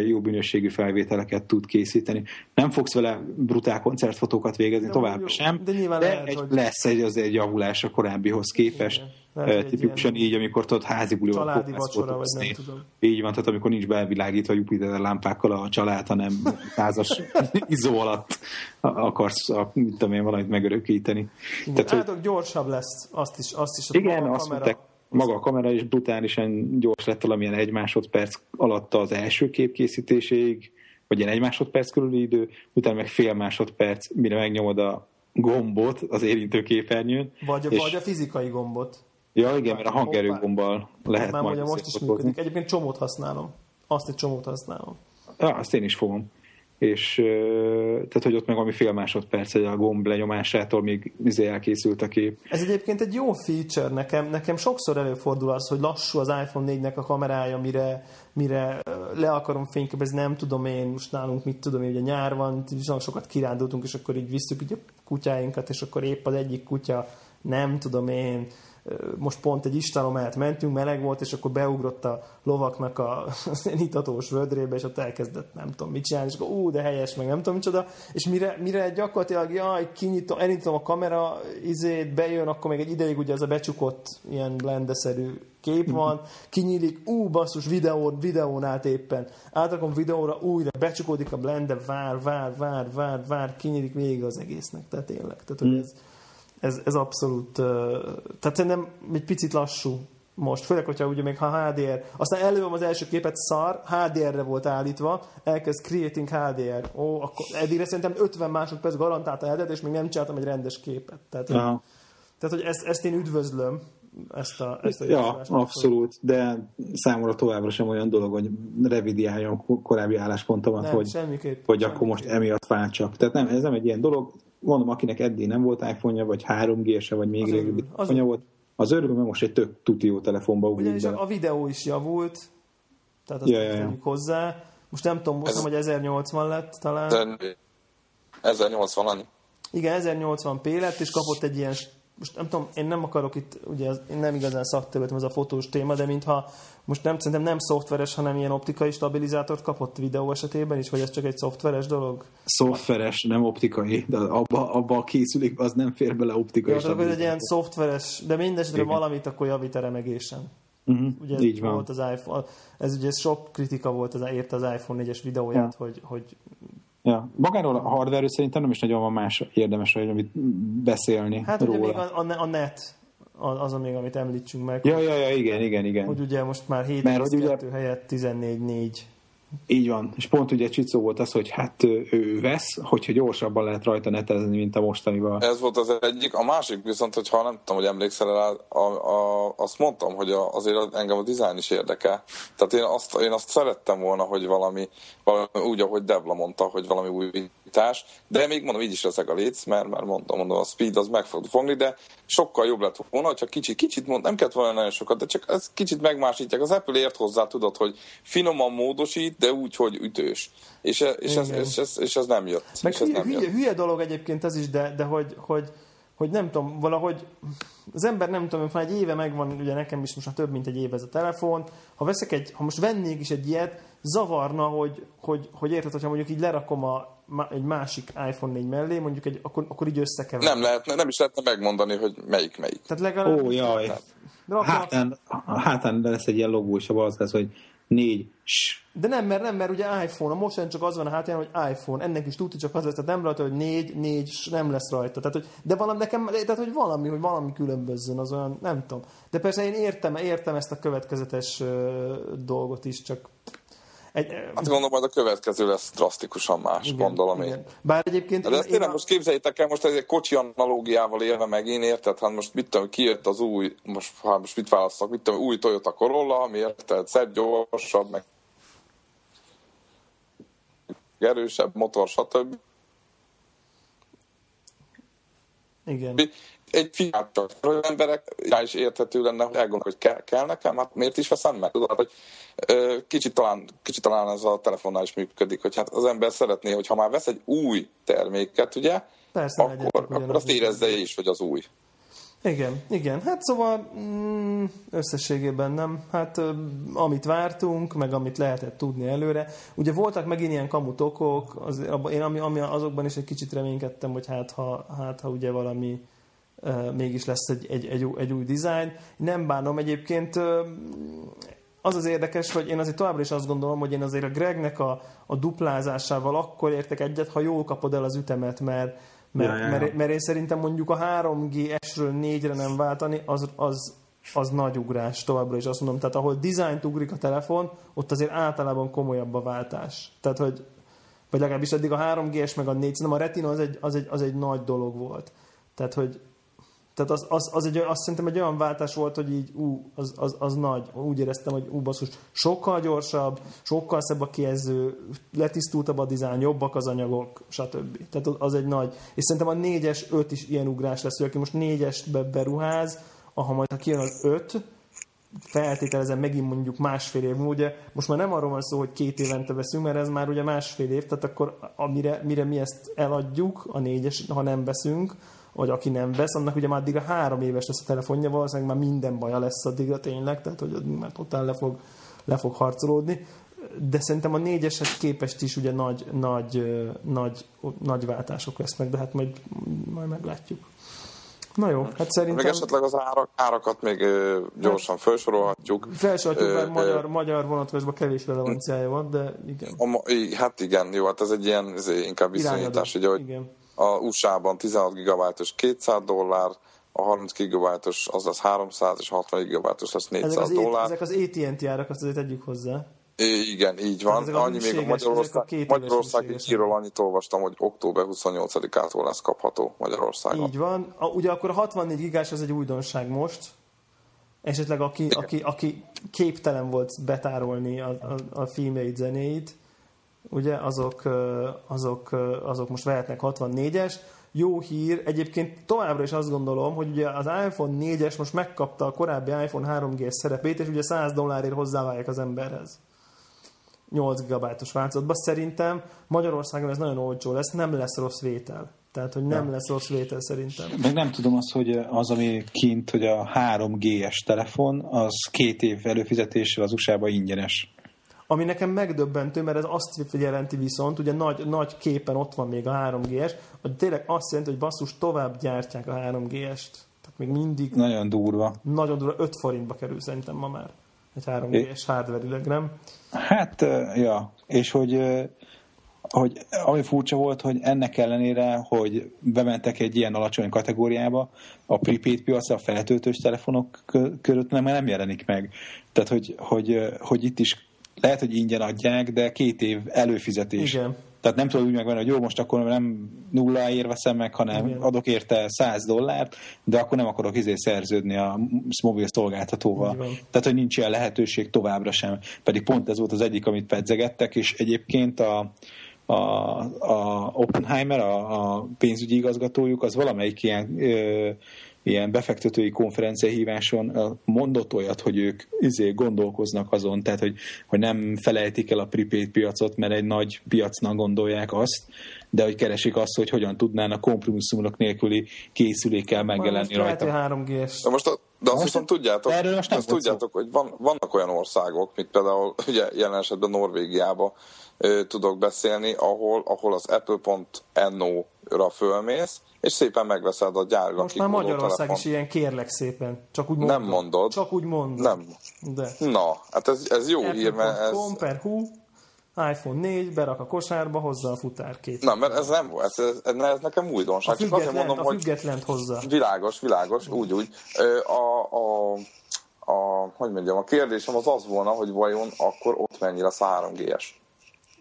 jó minőségű felvételeket tud készíteni. Nem fogsz vele brutál koncertfotókat végezni, tovább jó, sem, de, de lehet, egy, hogy... lesz egy, az egy javulás a korábbihoz képest. Lehet, tipikusan így, amikor tudod házi bulival Családi vacsora, vagy nem tudom. Így van, tehát amikor nincs belvilágítva Jupiter lámpákkal a család, hanem százas izó alatt akarsz, a, mit tudom én, valamit megörökíteni. Igen, tehát, hogy... gyorsabb lesz, azt is, azt is igen, azt kamera... mondták, maga a kamera is brutálisan gyors lett valamilyen egy másodperc alatt az első kép készítéséig, vagy ilyen egy másodperc körüli idő, utána meg fél másodperc, mire megnyomod a gombot az érintő képernyőn. Vagy, és... vagy a fizikai gombot. Ja, igen, mert a hangerő gombbal lehet Már majd most is működik. Egyébként csomót használom. Azt egy csomót használom. Ja, azt én is fogom és tehát, hogy ott meg valami fél másodperc egy a gomb lenyomásától még izé elkészült a kép. Ez egyébként egy jó feature nekem, nekem sokszor előfordul az, hogy lassú az iPhone 4-nek a kamerája, mire, mire le akarom fényképezni, nem tudom én, most nálunk mit tudom én, ugye nyár van, viszonylag sokat kirándultunk, és akkor így visszük ugye a kutyáinkat, és akkor épp az egyik kutya, nem tudom én, most pont egy istálomát mentünk, meleg volt, és akkor beugrott a lovaknak a itatós vödrébe, és ott elkezdett nem tudom mit csinálni, és akkor ú, de helyes, meg nem tudom micsoda, és mire, mire gyakorlatilag, jaj, kinyitom, elindítom a kamera izét, bejön, akkor még egy ideig ugye az a becsukott ilyen blendeszerű kép van, kinyílik, ú, basszus, videó, videón át éppen. Átrakom videóra, újra becsukódik a blende, vár, vár, vár, vár, vár, kinyílik végig az egésznek. Tehát tényleg. Tehát, hogy ez, ez, ez abszolút, tehát szerintem egy picit lassú most, főleg, hogyha ugye még ha HDR, aztán előbb az első képet szar, HDR-re volt állítva, elkezd creating HDR. Ó, akkor eddigre szerintem 50 másodperc garantálta eredet, és még nem csináltam egy rendes képet. Tehát, Aha. tehát hogy ezt, ezt én üdvözlöm, ezt a, ezt a Ja, abszolút, de számomra továbbra sem olyan dolog, hogy revidiáljam korábbi álláspontomat, nem, hogy, semmiképp, hogy akkor most emiatt váltsak. Tehát nem, ez nem egy ilyen dolog. Mondom, akinek eddig nem volt iPhone-ja, vagy 3G-se, vagy még régebbi iPhone volt, az örül, mert most egy tök tuti jó telefonba ugrik be. a videó is javult, tehát azt ja, ja, ja. hozzá. Most nem tudom, most ez... hogy 1080 lett talán. 1080 annyi. Igen, 1080p lett, és kapott egy ilyen most nem tudom, én nem akarok itt, ugye én nem igazán szakterületem ez a fotós téma, de mintha most nem, szerintem nem szoftveres, hanem ilyen optikai stabilizátort kapott videó esetében is, vagy ez csak egy szoftveres dolog? Szoftveres, nem optikai, de abba, abba a készülék az nem fér bele optikai ja, ez egy ilyen szoftveres, de mindesetre valamit akkor javít a remegésen. Uh-huh. Ugye Így van. Volt az iPhone, ez ugye sok kritika volt az, érte az iPhone 4-es videóját, ja. hogy, hogy Ja. Magáról a hardware szerintem nem is nagyon van más érdemes, hogy amit beszélni Hát róla. ugye még a, a, a net az, a még, amit említsünk meg. Ja, ja, ja, igen, igen, igen. Hogy ugye most már 7 ugye... helyett 14-4 így van, és pont ugye Csicó volt az, hogy hát ő vesz, hogyha gyorsabban lehet rajta netezni, mint a mostaniban. Ez volt az egyik. A másik viszont, hogyha nem tudom, hogy emlékszel rá, a, a, azt mondtam, hogy a, azért engem a dizájn is érdekel. Tehát én azt, én azt szerettem volna, hogy valami, valami úgy, ahogy Devla mondta, hogy valami újítás, de még mondom, így is ezek a léc, mert már mondtam, mondom, a speed az meg fog fogni, de sokkal jobb lett volna, hogyha kicsit, kicsit mond, nem kellett volna nagyon sokat, de csak ez kicsit megmásítják. Az Apple ért hozzá, tudod, hogy finoman módosít, de úgy, hogy ütős. És, és, ez, és, ez, és ez nem jött. Meg és ez hülye, nem hülye, hülye dolog egyébként ez is, de, de hogy, hogy, hogy nem tudom, valahogy az ember nem tudom, már egy éve megvan, ugye nekem is most már több mint egy éve ez a telefon, ha veszek egy, ha most vennék is egy ilyet, zavarna, hogy, hogy, hogy érted, hogyha mondjuk így lerakom a, egy másik iPhone 4 mellé, mondjuk egy, akkor, akkor így összekever. Nem lehet, nem is lehetne megmondani, hogy melyik melyik. Tehát legalább... Ó, jaj. A hátán, a hátán lesz egy ilyen logó, és az lesz, hogy négy. De nem, mert nem, mert ugye iPhone, a most csak az van a hátján, hogy iPhone, ennek is tudja, csak az lesz, tehát nem rajta, hogy négy, négy, nem lesz rajta. Tehát, hogy, de valami, nekem, tehát, hogy valami, hogy valami különbözzön, az olyan, nem tudom. De persze én értem, értem ezt a következetes uh, dolgot is, csak egy, hát gondolom, majd a következő lesz drasztikusan más, igen, gondolom igen. én. Bár egyébként... De ezt tényleg a... most képzeljétek el, most egy kocsi analógiával élve meg én érted, hát most mit tudom, kijött az új, most, hát most mit választok, mit tudom, új Toyota Corolla, ami érted, szebb, gyorsabb, meg erősebb motor, stb. Igen egy hogy emberek rá is érthető lenne, hogy elgondolok, hogy kell, kell nekem, hát miért is veszem meg? Tudod, hogy ö, kicsit talán, kicsit talán ez a telefonnál is működik, hogy hát az ember szeretné, hogy ha már vesz egy új terméket, ugye, Persze, akkor, akkor azt érezze is, hogy az új. Igen, igen. Hát szóval mm, összességében nem. Hát amit vártunk, meg amit lehetett tudni előre. Ugye voltak megint ilyen kamutokok, az, én ami, ami azokban is egy kicsit reménykedtem, hogy hát ha, hát, ha ugye valami mégis lesz egy, egy, egy, egy új dizájn. Nem bánom egyébként, az az érdekes, hogy én azért továbbra is azt gondolom, hogy én azért a Gregnek a, a duplázásával akkor értek egyet, ha jól kapod el az ütemet, mert, mert, ja, ja, ja. mert, mert én szerintem mondjuk a 3G S-ről 4-re nem váltani, az, az, az nagy ugrás továbbra is azt mondom. Tehát ahol dizájnt ugrik a telefon, ott azért általában komolyabb a váltás. Tehát, hogy vagy legalábbis eddig a 3G-es meg a 4, nem a Retina az egy, az, egy, az egy nagy dolog volt. Tehát, hogy tehát az, az, az egy, azt szerintem egy olyan váltás volt, hogy így, ú, az, az, az nagy. Úgy éreztem, hogy ú, basszus, sokkal gyorsabb, sokkal szebb a kijelző, letisztultabb a dizájn, jobbak az anyagok, stb. Tehát az egy nagy. És szerintem a 4-es, 5 is ilyen ugrás lesz, hogy aki most 4-esbe beruház, ha majd ha kijön az 5, feltételezem megint mondjuk másfél év, ugye most már nem arról van szó, hogy két évente veszünk, mert ez már ugye másfél év, tehát akkor amire, mire mi ezt eladjuk, a négyes, ha nem veszünk, vagy aki nem vesz, annak ugye már addigra három éves lesz a telefonja, valószínűleg már minden baja lesz addigra tényleg, tehát hogy már totál le fog, le fog harcolódni. De szerintem a négyeshez képest is ugye nagy, nagy, nagy, nagy váltások lesznek, de hát majd, majd meglátjuk. Na jó, hát szerintem... Még esetleg az árak, árakat még gyorsan hát, felsorolhatjuk. Felsorolhatjuk, mert magyar, magyar vonatkozásban kevés relevanciája van, de igen. A, hát igen, jó, hát ez egy ilyen ez inkább viszonyítás, ugye, hogy igen a USA-ban 16 gigabájtos 200 dollár, a 30 gigabájtos az lesz 300, és a 60 gigabájtos lesz 400 ezek az dollár. Ezek az AT&T árak, azt azért tegyük hozzá. Igen, így van. Annyi még a Magyarország, Magyarország hírról annyit olvastam, hogy október 28-ától lesz kapható Magyarországon. Így van. A, ugye akkor a 64 gigás az egy újdonság most, esetleg aki, aki, aki képtelen volt betárolni a, a, a filmjeit, zenéit, ugye, azok, azok, azok most vehetnek 64-es. Jó hír, egyébként továbbra is azt gondolom, hogy ugye az iPhone 4-es most megkapta a korábbi iPhone 3G-es szerepét, és ugye 100 dollárért hozzáválik az emberhez. 8 GB-os változatban. Szerintem Magyarországon ez nagyon olcsó lesz, nem lesz rossz vétel. Tehát, hogy nem ja. lesz rossz vétel szerintem. Meg nem tudom azt, hogy az, ami kint, hogy a 3G-es telefon, az két év előfizetéssel az USA-ban ingyenes. Ami nekem megdöbbentő, mert ez azt jelenti viszont, ugye nagy, nagy képen ott van még a 3G-es, hogy tényleg azt jelenti, hogy basszus tovább gyártják a 3G-est. Tehát még mindig... Nagyon durva. Nagyon durva, 5 forintba kerül szerintem ma már. Egy 3G-es hardware nem? Hát, ja. És hogy hogy ami furcsa volt, hogy ennek ellenére, hogy bementek egy ilyen alacsony kategóriába, a prepaid piac, a feltöltős telefonok körött nem, nem jelenik meg. Tehát, hogy, hogy, hogy itt is lehet, hogy ingyen adják, de két év előfizetés. Igen. Tehát nem tudod úgy megvenni, hogy jó, most akkor nem nulla ér veszem meg, hanem Igen. adok érte 100 dollárt, de akkor nem akarok izé szerződni a mobil szolgáltatóval. Igen. Tehát, hogy nincs ilyen lehetőség továbbra sem. Pedig pont ez volt az egyik, amit pedzegettek, és egyébként a, a, a Oppenheimer, a, a pénzügyi igazgatójuk, az valamelyik ilyen ö, ilyen befektetői konferencia híváson mondott olyat, hogy ők izé gondolkoznak azon, tehát hogy, hogy nem felejtik el a prepaid piacot, mert egy nagy piacnak gondolják azt, de hogy keresik azt, hogy hogyan tudnának kompromisszumok nélküli készülékkel megjelenni rajta. 3G-s. De most a, de azt viszont tudjátok, erről most azt tudjátok hogy van, vannak olyan országok, mint például ugye jelen esetben Norvégiába tudok beszélni, ahol, ahol az apple.no-ra fölmész, és szépen megveszed a gyárga Most már Magyarország telefon. is ilyen kérlek szépen. Csak úgy mondod. Nem mondod. Csak úgy mondod. Nem. De. Na, hát ez, ez jó hír, mert ez... per hu, iPhone 4, berak a kosárba, hozza a futárkét. Na, mert ez nem ez, ez, ez, ez nekem újdonság. A független, mondom, a függetlent hozza. Világos, világos, úgy, úgy. A, a, a, hogy mondjam, a kérdésem az az volna, hogy vajon akkor ott mennyi lesz 3G-es.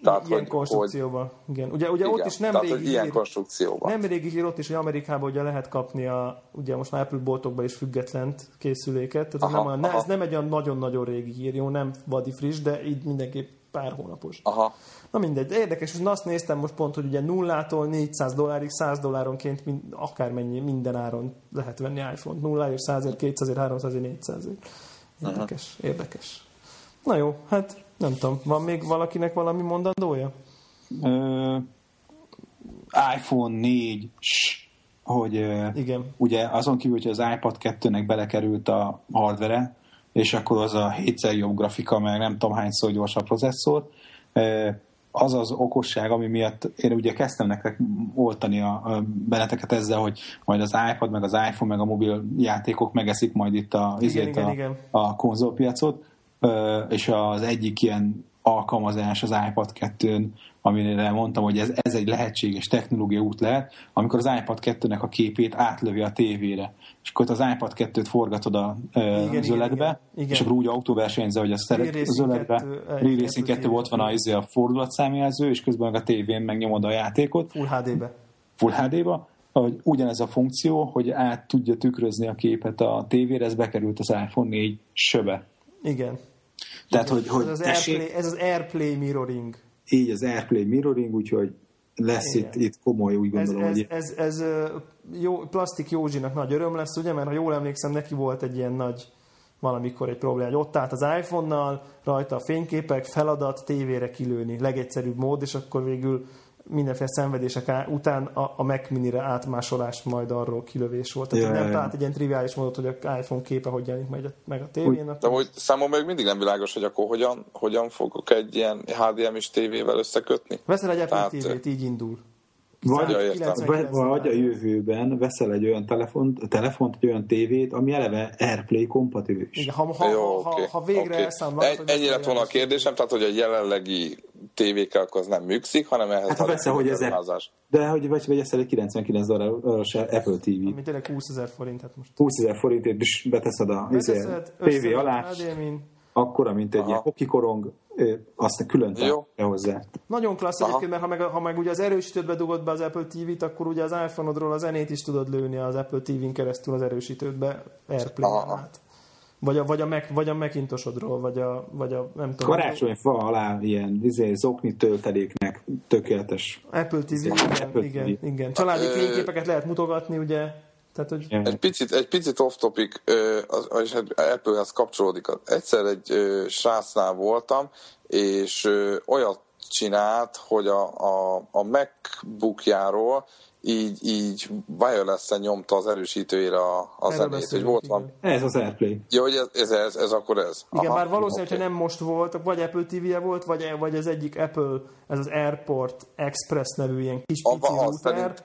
Tehát, ilyen hogy, konstrukcióban. Hogy, igen. Ugye, ugye igen, ott is nem tehát, régi ilyen konstrukcióban. Nem régi hír ott is, hogy Amerikában ugye lehet kapni a, ugye most már Apple boltokban is függetlent készüléket. Tehát aha, ez, nem olyan, aha. ez nem egy olyan nagyon-nagyon régi hír, jó, nem vadi friss, de így mindenképp pár hónapos. Aha. Na mindegy, de érdekes, és azt néztem most pont, hogy ugye nullától 400 dollárig, 100 dolláronként mind, akármennyi, minden áron lehet venni iPhone-t. Nulláért, 100 200 300 400 Érdekes, uh-huh. érdekes. Na jó, hát nem tudom, van még valakinek valami mondandója? Ö, iPhone 4 hogy Igen. ugye azon kívül, hogy az iPad 2-nek belekerült a hardvere, és akkor az a hétszer jobb grafika, meg nem tudom hányszor gyorsabb processzor, az az okosság, ami miatt én ugye kezdtem nektek oltani a, a benneteket ezzel, hogy majd az iPad, meg az iPhone, meg a mobil játékok megeszik majd itt a, igen, igen, a, igen. a konzolpiacot, és az egyik ilyen alkalmazás az iPad 2-n, amire mondtam, hogy ez, ez egy lehetséges technológia út lehet, amikor az iPad 2-nek a képét átlövi a tévére, és akkor az iPad 2-t forgatod a igen, zöldbe, igen, igen. és akkor úgy autóversenyző, hogy a szeret a zöldbe, Re-Racing 2 volt van a, izé a fordulatszámjelző, és közben meg a tévén megnyomod a játékot. Full HD-be. Full HD-ba, hogy ugyanez a funkció, hogy át tudja tükrözni a képet a tévére, ez bekerült az iPhone 4 söbe. Igen. Tehát, hogy, hogy ez, az Airplay, ez az Airplay mirroring. Így az Airplay mirroring, úgyhogy lesz itt, itt komoly, úgy gondolom. Ez, hogy... ez, ez, ez jó, Plastik Józsinak nagy öröm lesz, ugye, mert ha jól emlékszem, neki volt egy ilyen nagy valamikor egy probléma, hogy ott állt az iPhone-nal, rajta a fényképek, feladat, tévére kilőni, legegyszerűbb mód, és akkor végül mindenféle szenvedések után a, a Mac Mini-re átmásolás majd arról kilövés volt. Tehát ja, nem talált egy ilyen triviális módot, hogy a iPhone képe hogy jelenik meg, meg a tévén. De hogy számomra még mindig nem világos, hogy akkor hogyan, hogyan fogok egy ilyen HDMI-s tévével összekötni. Veszel egy Apple Tehát, TV-t, így indul. Vagy, ja, vagy, vagy a jövőben veszel egy olyan telefont, telefont, egy olyan tévét, ami eleve AirPlay kompatibilis. Igen, ha, ha, Jó, ha, okay. ha végre okay. elszámolod, Ennyi lett volna a kérdésem, tehát hogy a jelenlegi akkor az nem működik, hanem ehhez hát, ha veszel, hogy ezek, de hogy vagy veszel egy 99 dolláros Apple TV. Ami tényleg 20 ezer forint, hát most. 20 ezer forintért is beteszed a tévé alá, akkora, mint egy Aha. ilyen hokikorong, azt külön kell hozzá. Nagyon klassz Aha. egyébként, mert ha meg, ha meg ugye az erősítőt dugod be az Apple TV-t, akkor ugye az iPhone-odról a zenét is tudod lőni az Apple TV-n keresztül az erősítődbe Airplay-en át. Vagy a, vagy a, Mac, vagy a Macintosodról, vagy a, vagy a nem tudom. Karácsony fa alá ilyen izé, zokni tölteléknek tökéletes. Apple TV, igen, Apple igen, TV. igen. Családi fényképeket lehet mutogatni, ugye, tehát, hogy... Egy picit, egy picit off-topic, és hát Apple-hez kapcsolódik. Egyszer egy srácnál voltam, és olyat csinált, hogy a, a, a MacBookjáról így, így wireless-en nyomta az erősítőjére a, a zenét, hogy volt van. Ez az Airplay. Ja, hogy ez, ez, ez, ez akkor ez. Igen, Aha, már valószínűleg, okay. hogy nem most volt, vagy Apple TV-je volt, vagy, vagy az egyik Apple, ez az Airport Express nevű ilyen kis pici az.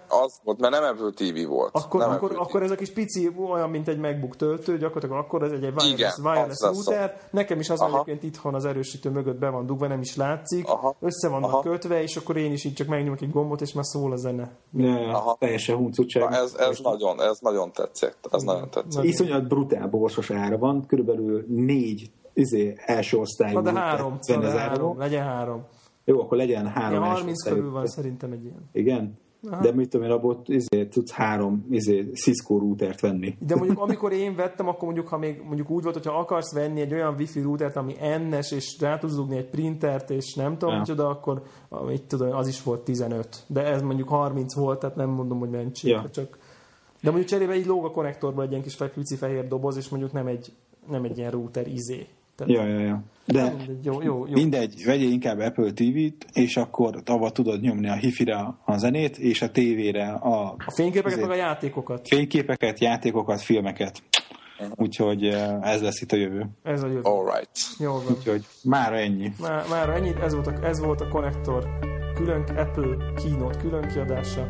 Az volt, mert nem Apple TV volt. Akkor, nem akkor, akkor ez a kis pici, olyan, mint egy MacBook töltő, gyakorlatilag akkor ez egy, egy wireless, Igen, wireless router. Nekem is az Aha. egyébként itthon az erősítő mögött be van dugva, nem is látszik. Aha. Össze vannak Aha. kötve, és akkor én is így csak megnyomok egy gombot, és már szól a zene. Ja, Aha. teljesen huncutság. Ez, ez, nagyon, ez nagyon tetszik. Ez nagyon tetszik. Iszonyat brutál borsos ára van, körülbelül négy izé, első osztályú. Na de három, de három, legyen három. Jó, akkor legyen három ja, 30 körül van szerintem egy ilyen. Igen? Aha. De mit tudom én, abból izé, tudsz három izé, Cisco routert venni. De mondjuk amikor én vettem, akkor mondjuk, ha még mondjuk úgy volt, hogyha akarsz venni egy olyan wifi routert, ami ennes, és rá tudsz dugni egy printert, és nem tudom, ja. micsoda, akkor mit tudom, az is volt 15. De ez mondjuk 30 volt, tehát nem mondom, hogy mentség, ja. csak de mondjuk cserébe így lóg a konnektorból egy ilyen kis pici fehér doboz, és mondjuk nem egy, nem egy ilyen router izé. Tehát, ja, ja, ja. De mindegy, jó, jó, jó. mindegy, vegyél inkább Apple TV-t, és akkor avval tudod nyomni a hifi-re a zenét, és a tévére a... A fényképeket, meg a játékokat. Fényképeket, játékokat, filmeket. Úgyhogy eh, ez lesz itt a jövő. Ez a jövő. All right. Jó van. Úgyhogy mára ennyi. Má, mára ennyi, ez volt a, ez volt a konnektor külön Apple keynote külön kiadása.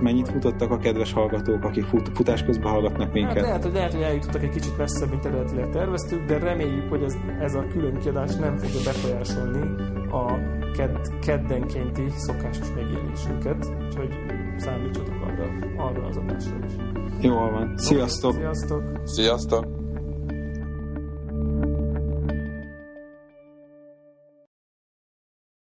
Mennyit mutattak a kedves hallgatók, akik fut, futás közben hallgatnak minket? Hát lehet, hogy, lehet, hogy eljutottak egy kicsit messzebb, mint eredetileg terveztük, de reméljük, hogy ez, ez a külön kiadás nem fogja befolyásolni a ked, keddenkénti szokásos megjelenésünket, úgyhogy számítsatok arra, arra az adásra is. Jól van. Sziasztok! Sziasztok! Sziasztok!